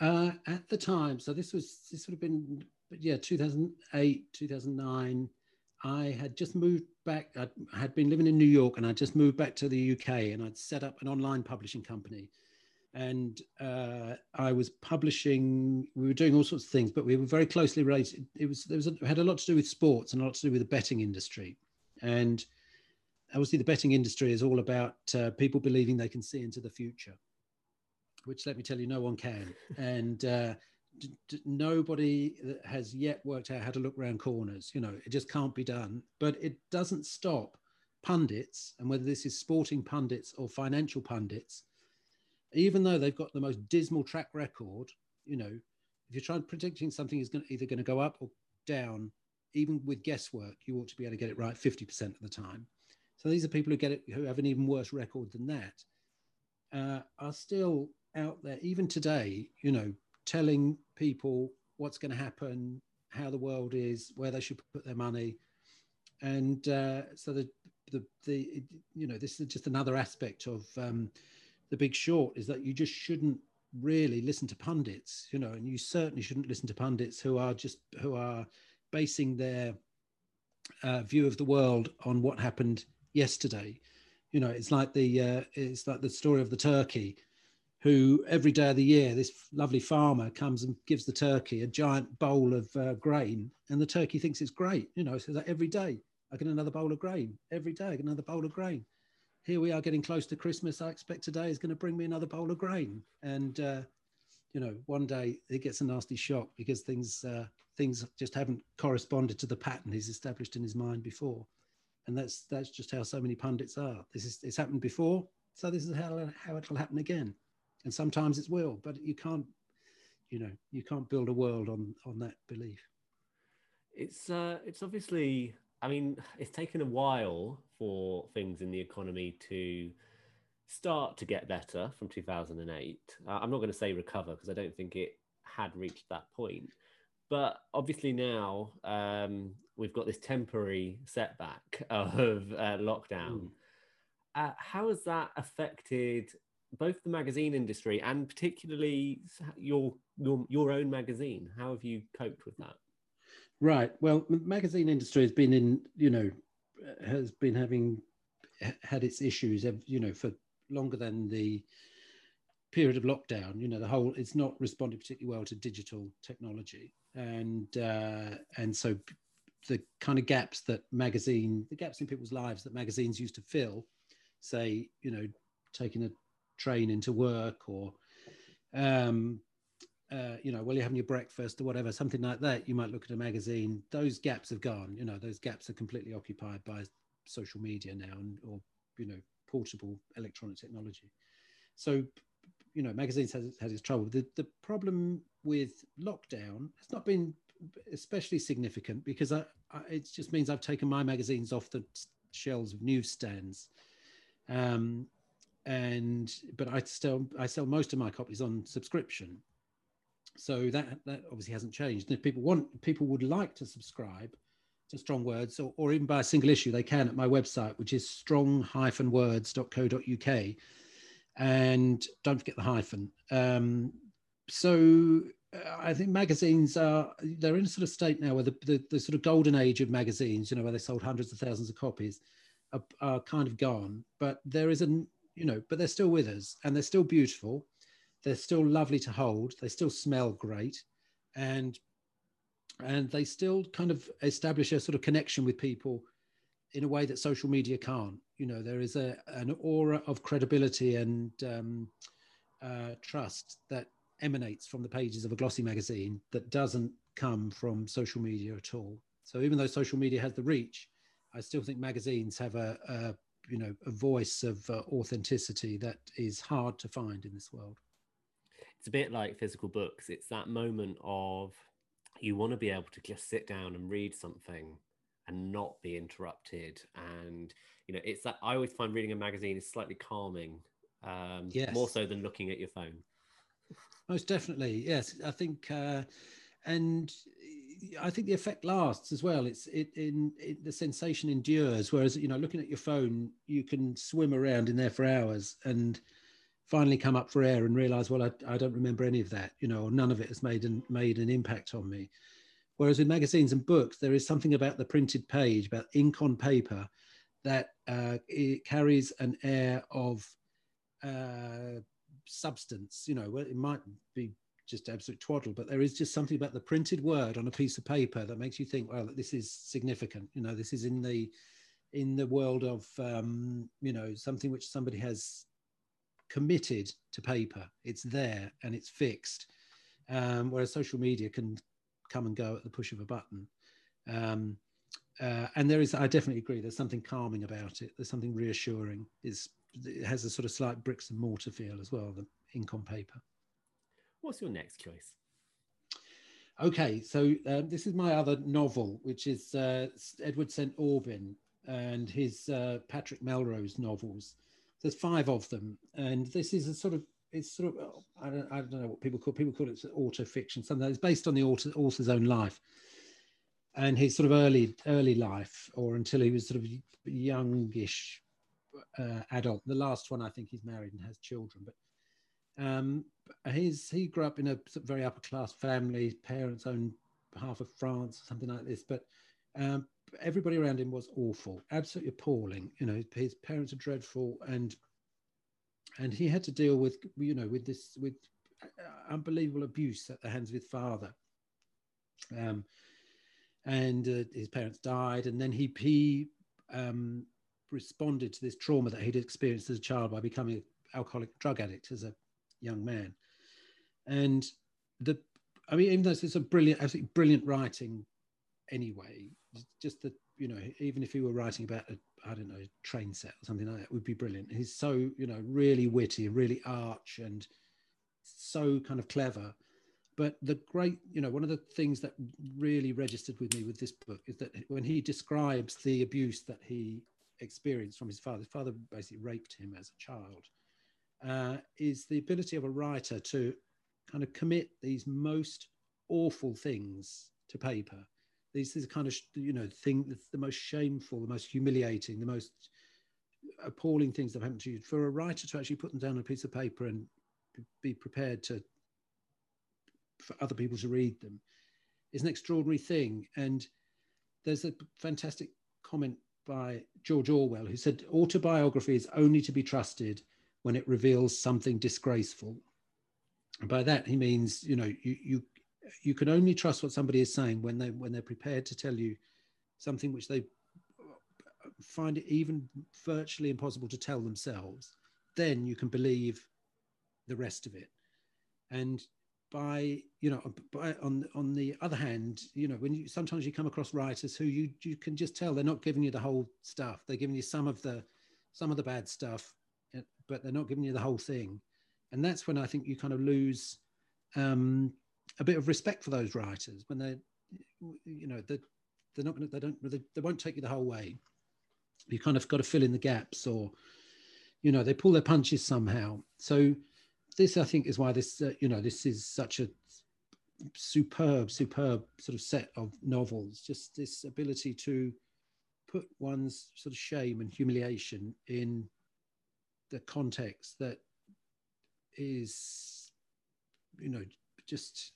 Uh, at the time, so this was this would have been yeah, 2008, 2009, I had just moved back. I had been living in New York and I just moved back to the UK and I'd set up an online publishing company. And uh, I was publishing, we were doing all sorts of things, but we were very closely related. It was, there was a, had a lot to do with sports and a lot to do with the betting industry. And obviously, the betting industry is all about uh, people believing they can see into the future, which let me tell you, no one can. and uh, d- d- nobody has yet worked out how to look around corners. You know, it just can't be done. But it doesn't stop pundits, and whether this is sporting pundits or financial pundits, even though they've got the most dismal track record, you know, if you're trying to predicting something is going to, either going to go up or down, even with guesswork, you ought to be able to get it right 50% of the time. So these are people who get it who have an even worse record than that, uh, are still out there even today. You know, telling people what's going to happen, how the world is, where they should put their money, and uh, so the the the you know this is just another aspect of um, the Big Short is that you just shouldn't really listen to pundits, you know, and you certainly shouldn't listen to pundits who are just who are basing their uh, view of the world on what happened yesterday. You know, it's like the uh, it's like the story of the turkey, who every day of the year this lovely farmer comes and gives the turkey a giant bowl of uh, grain, and the turkey thinks it's great. You know, so that every day I get another bowl of grain. Every day I get another bowl of grain. Here we are getting close to Christmas. I expect today is going to bring me another bowl of grain, and uh, you know, one day it gets a nasty shock because things uh, things just haven't corresponded to the pattern he's established in his mind before and that's that's just how so many pundits are. This is it's happened before, so this is how how it'll happen again, and sometimes it will, but you can't, you know, you can't build a world on on that belief. It's uh, it's obviously, I mean, it's taken a while for things in the economy to start to get better from 2008. Uh, I'm not going to say recover because I don't think it had reached that point. But obviously now um, we've got this temporary setback of uh, lockdown. Mm. Uh, how has that affected both the magazine industry and particularly your, your your own magazine? How have you coped with that? Right. Well, the magazine industry has been in, you know, has been having had its issues, you know, for longer than the period of lockdown. You know, the whole it's not responded particularly well to digital technology, and uh, and so the kind of gaps that magazine, the gaps in people's lives that magazines used to fill, say, you know, taking a train into work or, um, uh, you know, while you're having your breakfast or whatever, something like that, you might look at a magazine. Those gaps have gone. You know, those gaps are completely occupied by social media now, and or you know, portable electronic technology. So, you know, magazines has has its trouble. The the problem with lockdown has not been especially significant because I, I, it just means I've taken my magazines off the shelves of newsstands. Um, and but I still I sell most of my copies on subscription. So that that obviously hasn't changed. And if people want people would like to subscribe to Strong Words or, or even buy a single issue, they can at my website, which is strong-words.co.uk. And don't forget the hyphen. Um, so I think magazines are they're in a sort of state now where the, the, the, sort of golden age of magazines, you know, where they sold hundreds of thousands of copies, are, are, kind of gone. But there is a you know, but they're still with us and they're still beautiful. They're still lovely to hold. They still smell great, and and they still kind of establish a sort of connection with people in a way that social media can't. You know, there is a an aura of credibility and um, uh, trust that emanates from the pages of a glossy magazine that doesn't come from social media at all. So even though social media has the reach, I still think magazines have a, a you know a voice of uh, authenticity that is hard to find in this world. It's a bit like physical books. It's that moment of you want to be able to just sit down and read something and not be interrupted and you know it's that i always find reading a magazine is slightly calming um yes. more so than looking at your phone most definitely, yes. I think, uh, and I think the effect lasts as well. It's it in it, the sensation endures. Whereas you know, looking at your phone, you can swim around in there for hours and finally come up for air and realize, well, I, I don't remember any of that. You know, or none of it has made an made an impact on me. Whereas with magazines and books, there is something about the printed page, about ink on paper, that uh, it carries an air of uh, substance. You know, it might be just absolute twaddle, but there is just something about the printed word on a piece of paper that makes you think, well, this is significant. You know, this is in the in the world of um, you know something which somebody has committed to paper. It's there and it's fixed. Um, whereas social media can come and go at the push of a button. Um, uh, and there is, I definitely agree. There's something calming about it. There's something reassuring. It's, it has a sort of slight bricks and mortar feel as well. The ink on paper. What's your next choice? Okay, so um, this is my other novel, which is uh, Edward St. Aubyn and his uh, Patrick Melrose novels. There's five of them, and this is a sort of it's sort of I don't, I don't know what people call people call it auto fiction. Something it's based on the author, author's own life and his sort of early early life, or until he was sort of youngish uh, adult. The last one, I think, he's married and has children, but um, he's he grew up in a very upper class family. Parents owned half of France, something like this, but um, everybody around him was awful, absolutely appalling. You know, his parents are dreadful, and and he had to deal with you know with this with uh, unbelievable abuse at the hands of his father. Um, and uh, his parents died, and then he he um, responded to this trauma that he'd experienced as a child by becoming an alcoholic drug addict as a young man, and the I mean, even though it's a brilliant, absolutely brilliant writing, anyway, just that you know, even if he were writing about a I don't know train set or something like that, would be brilliant. He's so you know really witty and really arch and so kind of clever but the great, you know, one of the things that really registered with me with this book is that when he describes the abuse that he experienced from his father, his father basically raped him as a child, uh, is the ability of a writer to kind of commit these most awful things to paper. These, these kind of, you know, thing, the most shameful, the most humiliating, the most appalling things that have happened to you. For a writer to actually put them down on a piece of paper and be prepared to for other people to read them is an extraordinary thing. And there's a fantastic comment by George Orwell who said autobiography is only to be trusted when it reveals something disgraceful. And by that he means, you know, you you you can only trust what somebody is saying when they when they're prepared to tell you something which they find it even virtually impossible to tell themselves. Then you can believe the rest of it. And by you know by, on on the other hand you know when you sometimes you come across writers who you you can just tell they're not giving you the whole stuff they're giving you some of the some of the bad stuff eh, but they're not giving you the whole thing and that's when i think you kind of lose um, a bit of respect for those writers when they you know they're, they're not going to they don't they, they won't take you the whole way. You kind of got to fill in the gaps or you know they pull their punches somehow. So this I think is why this uh, you know this is such a superb superb sort of set of novels. Just this ability to put one's sort of shame and humiliation in the context that is you know just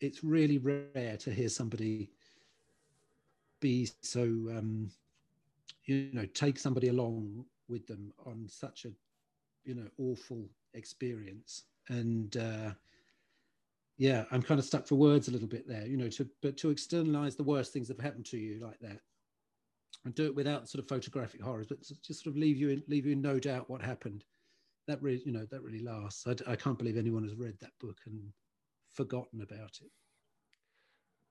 it's really rare to hear somebody be so um you know take somebody along with them on such a you know awful experience. And uh, yeah i'm kind of stuck for words a little bit there you know to but to externalize the worst things that have happened to you like that and do it without sort of photographic horrors but just sort of leave you in leave you in no doubt what happened that really you know that really lasts. I, I can't believe anyone has read that book and forgotten about it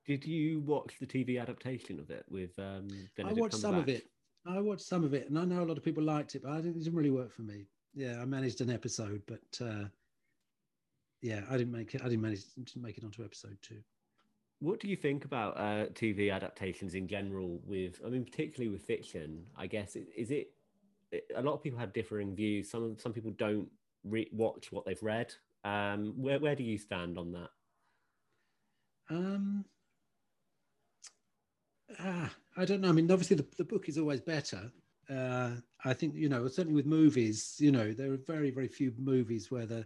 did you watch the tv adaptation of it with um Benedict i watched some of it i watched some of it and i know a lot of people liked it but it didn't really work for me yeah, I managed an episode, but uh, yeah, I didn't make it. I didn't manage to make it onto episode two. What do you think about uh, TV adaptations in general? With, I mean, particularly with fiction, I guess is it. A lot of people have differing views. Some some people don't re- watch what they've read. Um, where where do you stand on that? Um, ah, I don't know. I mean, obviously the, the book is always better, uh, I think you know certainly with movies, you know there are very very few movies where the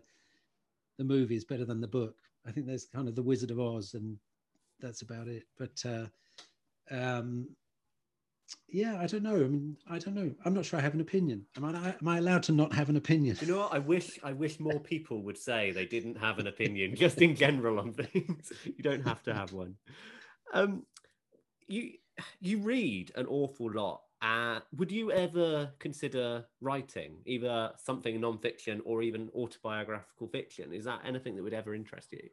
the movie is better than the book. I think there's kind of the Wizard of Oz and that's about it. But uh, um, yeah, I don't know. I mean, I don't know. I'm not sure I have an opinion. Am I am I allowed to not have an opinion? You know what? I wish I wish more people would say they didn't have an opinion, just in general on things. You don't have to have one. Um, you you read an awful lot. Uh, would you ever consider writing either something non-fiction or even autobiographical fiction? Is that anything that would ever interest you?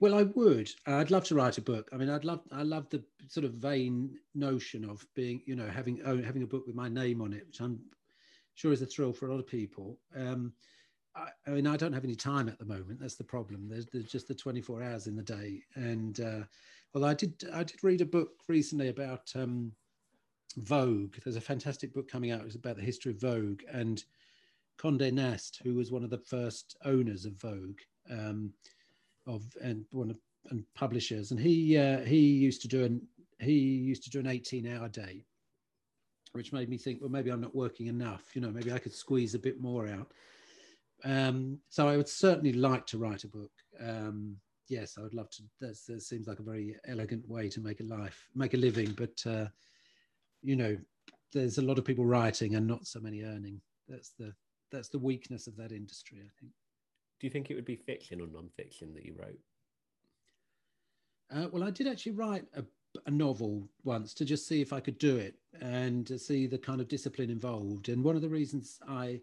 Well, I would. I'd love to write a book. I mean, I'd love. I love the sort of vain notion of being, you know, having having a book with my name on it, which I'm sure is a thrill for a lot of people. Um, I, I, mean, I don't have any time at the moment. That's the problem. There's, there's just the 24 hours in the day. And uh, well, I did. I did read a book recently about um, Vogue. There's a fantastic book coming out. It's about the history of Vogue and Condé Nast, who was one of the first owners of Vogue. Um, of and one of and publishers, and he uh, he used to do an he used to do an 18 hour day, which made me think, well, maybe I'm not working enough. You know, maybe I could squeeze a bit more out. Um, so I would certainly like to write a book. Um, yes, I would love to. that seems like a very elegant way to make a life, make a living. But uh, you know, there's a lot of people writing and not so many earning. That's the that's the weakness of that industry, I think. Do you think it would be fiction or non-fiction that you wrote? Uh, well, I did actually write a, a, novel once to just see if I could do it and to see the kind of discipline involved. And one of the reasons I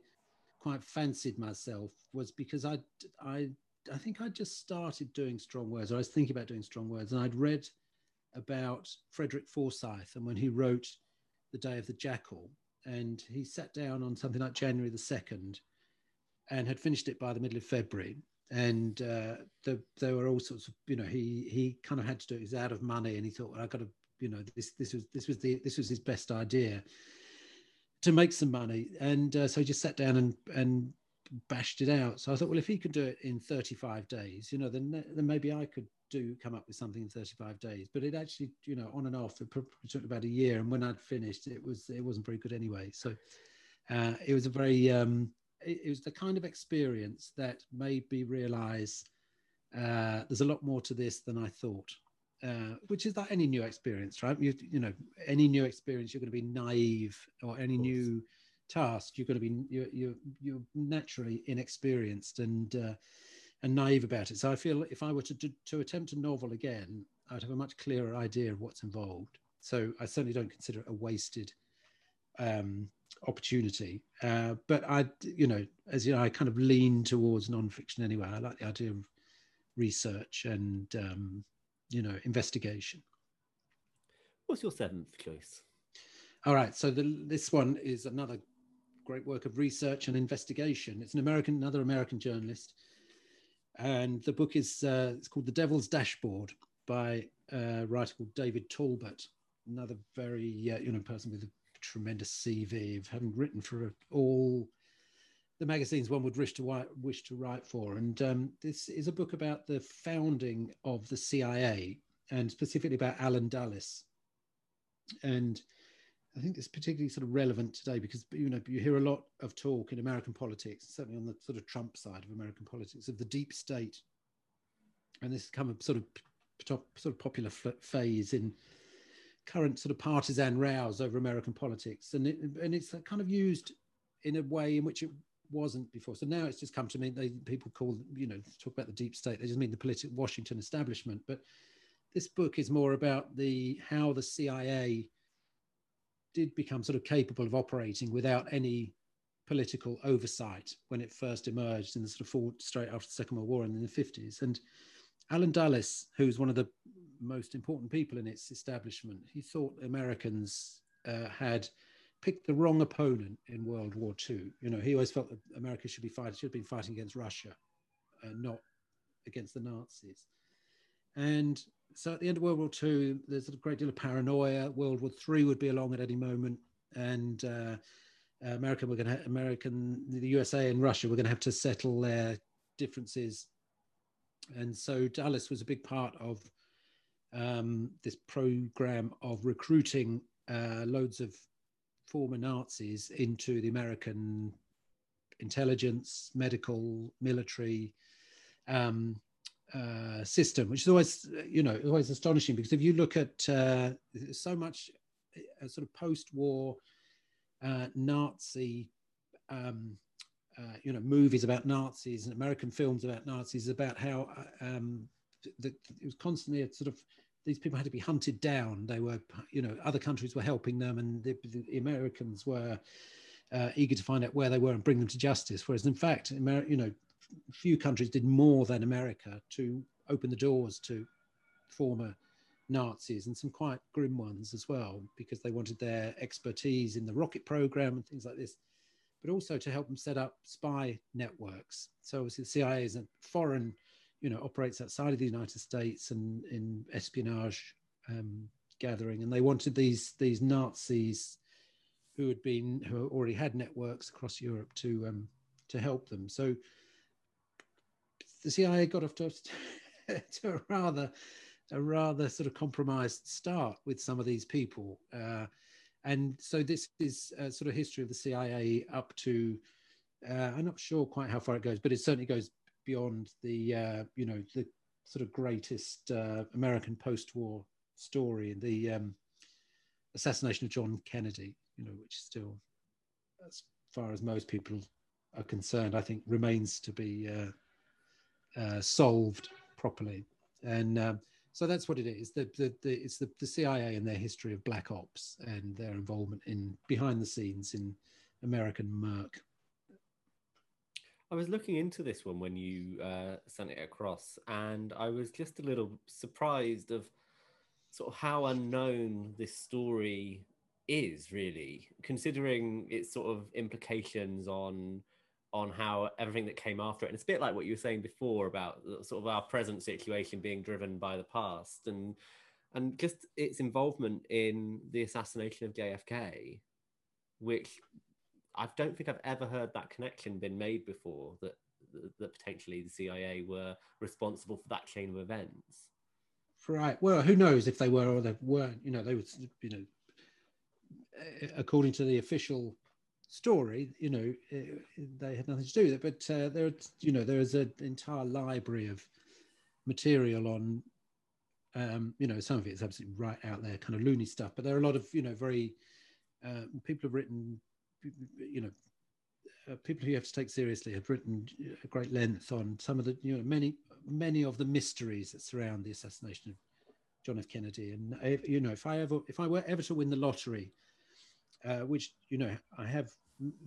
quite fancied myself was because I, I, I think I just started doing strong words, or I was thinking about doing strong words, and I'd read about Frederick Forsyth and when he wrote The Day of the Jackal, and he sat down on something like January the second and had finished it by the middle of February. And uh, the, there were all sorts of, you know, he he kind of had to do it. He's out of money, and he thought, well, I got to, you know, this this was this was the this was his best idea to make some money. And uh, so he just sat down and and bashed it out. So I thought, well, if he could do it in 35 days, you know, then then maybe I could do come up with something in 35 days. But it actually, you know, on and off, it took about a year. And when I'd finished, it was it wasn't very good anyway. So uh, it was a very um, it, it was the kind of experience that made me realize uh, there's a lot more to this than I thought. Uh, which is like any new experience, right? You, you know, any new experience, you're going to be naive, or any new task, you're going to be you're you're, you're naturally inexperienced and uh, and naive about it. So I feel if I were to do, to attempt a novel again, I'd have a much clearer idea of what's involved. So I certainly don't consider it a wasted um, opportunity. Uh, but I, you know, as you know, I kind of lean towards nonfiction anyway. I like the idea of research and, um, you know, investigation. What's your seventh choice? All right. So the, this one is another great work of research and investigation. It's an American, another American journalist. And the book is uh, it's called The Devil's Chessboard by a writer called David Talbot, another very uh, you know person with a tremendous CV of having written for all the magazines one would wish to write, wish to write for. And um, this is a book about the founding of the CIA and specifically about Allen Dulles. And I think it's particularly sort of relevant today because you know you hear a lot of talk in American politics, certainly on the sort of Trump side of American politics, of the deep state, and this has come a sort of sort of popular phase in current sort of partisan rows over American politics, and it, and it's kind of used in a way in which it wasn't before. So now it's just come to mean they people call you know talk about the deep state. They just mean the political Washington establishment. But this book is more about the how the CIA did become sort of capable of operating without any political oversight when it first emerged in the sort of fall straight after the Second World War and in the 50s. And Allen Dulles, who's one of the most important people in its establishment. He thought Americans uh, had picked the wrong opponent in World War II. You know, he always felt that America should be fighting, should have been fighting against Russia, uh, not against the Nazis. And so at the end of World War II, there's a great deal of paranoia. World War III would be along at any moment, and uh, America, we're going to American, the USA and Russia, we're going to have to settle their differences. And so Dulles was a big part of um, this program of recruiting uh, loads of former Nazis into the American intelligence, medical, military, um, uh, system, which is always, you know, always astonishing because if you look at uh, so much uh, sort of post-war uh, Nazi, um, uh, you know, movies about Nazis and American films about Nazis about how uh, um, the, it was constantly a sort of these people had to be hunted down. They were, you know, other countries were helping them, and the, the Americans were uh, eager to find out where they were and bring them to justice. Whereas, in fact, Amer- you know, few countries did more than America to open the doors to former Nazis and some quite grim ones as well, because they wanted their expertise in the rocket program and things like this, but also to help them set up spy networks. So obviously the CIA is a foreign, you know, operates outside of the United States and in espionage um, gathering, and they wanted these these Nazis who had been who already had networks across Europe to um, to help them. So the CIA got off to, to a rather a rather sort of compromised start with some of these people. Uh, and so this is a sort of history of the CIA up to, uh, I'm not sure quite how far it goes, but it certainly goes beyond the, uh, you know, the sort of greatest uh, American post-war story, the um, assassination of John Kennedy, you know, which still, as far as most people are concerned, I think remains to be uh, uh, solved properly. And um, so that's what it is. The, the, the, it's the, the CIA and their history of black ops and their involvement in behind the scenes in American murk. I was looking into this one when you uh, sent it across, and I was just a little surprised of sort of how unknown this story is, really, considering its sort of implications on on how everything that came after it. And it's a bit like what you were saying before about sort of our present situation being driven by the past and and just its involvement in the assassination of JFK, which I don't think I've ever heard that connection been made before that that potentially the CIA were responsible for that chain of events. Right. Well, who knows if they were or they weren't? You know, they would. You know, according to the official story, you know, it, they had nothing to do with it. But uh, there, you know, there is an entire library of material on, um, you know, some of it is absolutely right out there, kind of loony stuff. But there are a lot of, you know, very uh, people have written, you know, uh, people who you have to take seriously have written a great length on some of the, you know, many many of the mysteries that surround the assassination of John F. Kennedy. And you know, if I ever, if I were ever to win the lottery, uh, which you know I have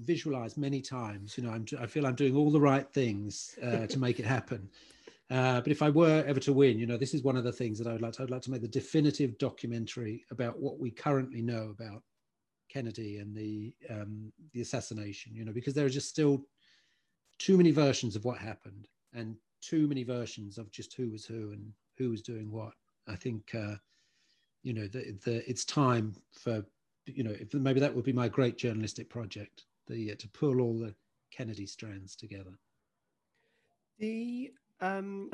visualized many times. You know, I'm, I feel I'm doing all the right things uh, to make it happen. Uh, but if I were ever to win, you know, this is one of the things that I would like to. I'd like to make the definitive documentary about what we currently know about Kennedy and the um, the assassination. You know, because there are just still too many versions of what happened and too many versions of just who was who and who was doing what. I think, uh, you know, the, the, it's time for you know, if, maybe that would be my great journalistic project, the uh, to pull all the Kennedy strands together. The um,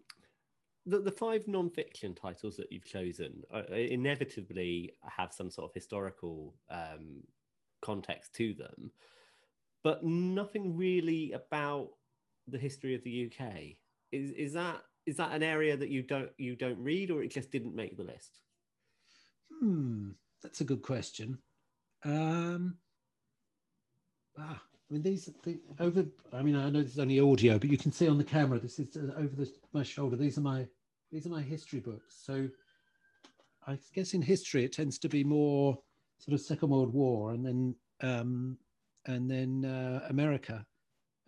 the, the five non-fiction titles that you've chosen uh, inevitably have some sort of historical um, context to them, but nothing really about the history of the UK. Is is that is that an area that you don't you don't read, or it just didn't make the list? Hmm, that's a good question. Um, ah, I mean, these the, over. I mean, I know this is only audio, but you can see on the camera. This is uh, over the, my shoulder. These are my these are my history books. So, I guess in history it tends to be more sort of Second World War, and then um, and then uh, America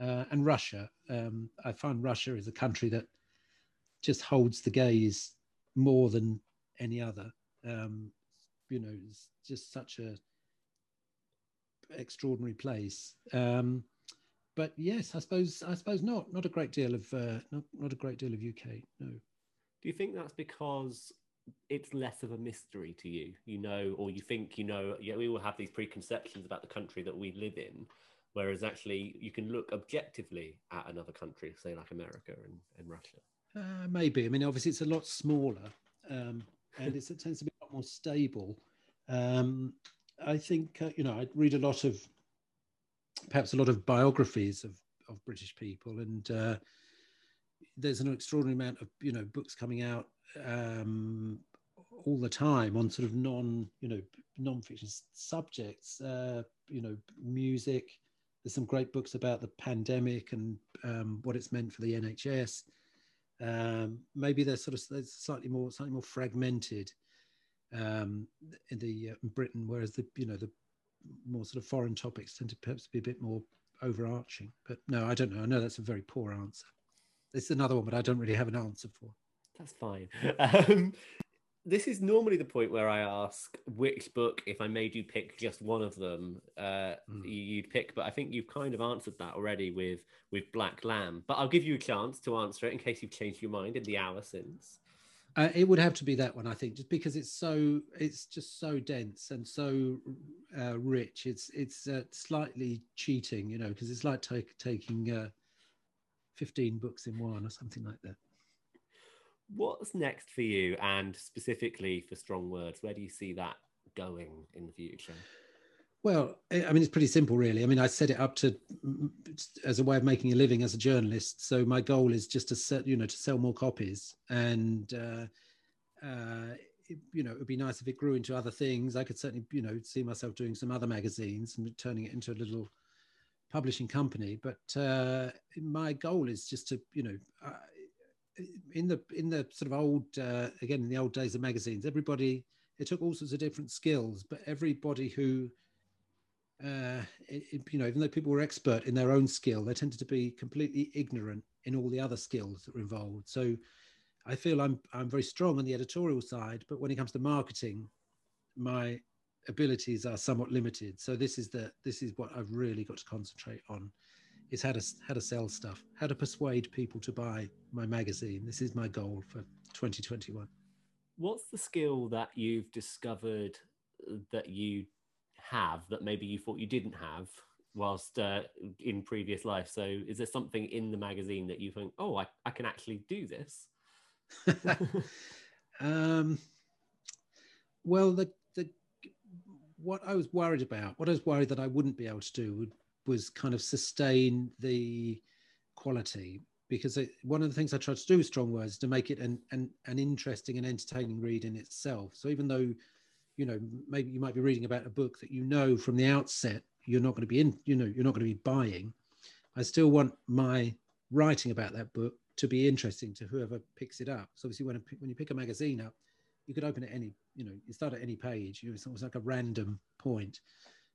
uh, and Russia. Um, I find Russia is a country that just holds the gaze more than any other. Um, you know, it's just such a extraordinary place. Um, but yes, I suppose I suppose not. Not a great deal of uh, not not a great deal of UK. No. Do you think that's because it's less of a mystery to you? You know, or you think you know? Yeah, we all have these preconceptions about the country that we live in, whereas actually you can look objectively at another country, say like America and, and Russia. Uh, maybe. I mean, obviously it's a lot smaller, um, and it tends to be a lot more stable. Um, I think uh, you know I read a lot of perhaps a lot of biographies of of British people, and uh, there's an extraordinary amount of you know books coming out um, all the time on sort of non you know non-fiction subjects. Uh, you know, music. There's some great books about the pandemic and um, what it's meant for the NHS. Um, maybe they're sort of they're slightly more slightly more fragmented um, in the uh, in Britain, whereas the you know the more sort of foreign topics tend to perhaps be a bit more overarching. But no, I don't know. I know that's a very poor answer. It's another one, but I don't really have an answer for. That's fine. Um, this is normally the point where I ask which book, if I made you pick just one of them, uh, mm. you'd pick. But I think you've kind of answered that already with with Black Lamb. But I'll give you a chance to answer it in case you've changed your mind in the hour since. Uh, it would have to be that one, I think, just because it's so it's just so dense and so uh, rich. It's it's uh, slightly cheating, you know, because it's like taking uh, fifteen books in one or something like that. What's next for you, and specifically for Strong Words? Where do you see that going in the future? Well, I mean, it's pretty simple, really. I mean, I set it up to as a way of making a living as a journalist. So my goal is just to set, you know, to sell more copies, and uh, uh, you know, it would be nice if it grew into other things. I could certainly, you know, see myself doing some other magazines and turning it into a little publishing company. But uh, my goal is just to, you know, uh, in the in the sort of old uh, again in the old days of magazines, everybody it took all sorts of different skills, but everybody who uh, it, you know, even though people were expert in their own skill, they tended to be completely ignorant in all the other skills that were involved. So I feel I'm I'm very strong on the editorial side, but when it comes to marketing, my abilities are somewhat limited. So this is the this is what I've really got to concentrate on is how to how to sell stuff, how to persuade people to buy my magazine. This is my goal for 2021. What's the skill that you've discovered that you have that maybe you thought you didn't have whilst uh, in previous life? So, is there something in the magazine that you think, oh, I, I can actually do this? um, well, the, the what I was worried about, what I was worried that I wouldn't be able to do would, was kind of sustain the quality because it, one of the things I try to do with strong words is to make it an, an, an interesting and entertaining read in itself. So even though you know maybe you might be reading about a book that you know from the outset you're not going to be in you know you're not going to be buying. I still want my writing about that book to be interesting to whoever picks it up. So obviously when, when you pick a magazine up you could open at any you know you start at any page you know, it's almost like a random point.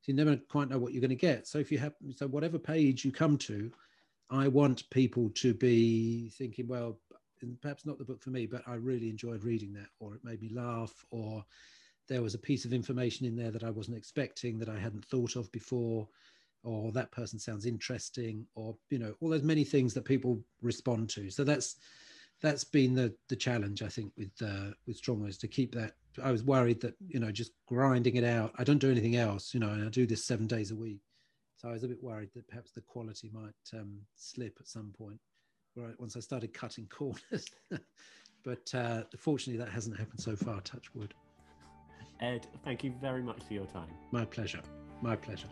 So you never quite know what you're going to get. So if you have so whatever page you come to i want people to be thinking well perhaps not the book for me but i really enjoyed reading that or it made me laugh or there was a piece of information in there that I wasn't expecting that I hadn't thought of before, or that person sounds interesting, or you know, all those many things that people respond to. So that's that's been the the challenge I think with uh, with Strongwords to keep that. I was worried that you know just grinding it out. I don't do anything else, you know, and I do this seven days a week. So I was a bit worried that perhaps the quality might um, slip at some point. Right once I started cutting corners, but uh, fortunately that hasn't happened so far. Touch wood. Ed, thank you very much for your time. My pleasure. My pleasure.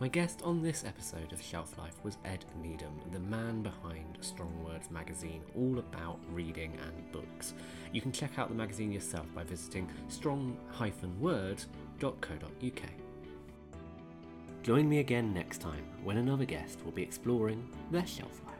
My guest on this episode of Shelf Life was Ed Needham, the man behind Strong Words magazine, all about reading and books. You can check out the magazine yourself by visiting strong-words.co.uk. Join me again next time when another guest will be exploring their shelf life.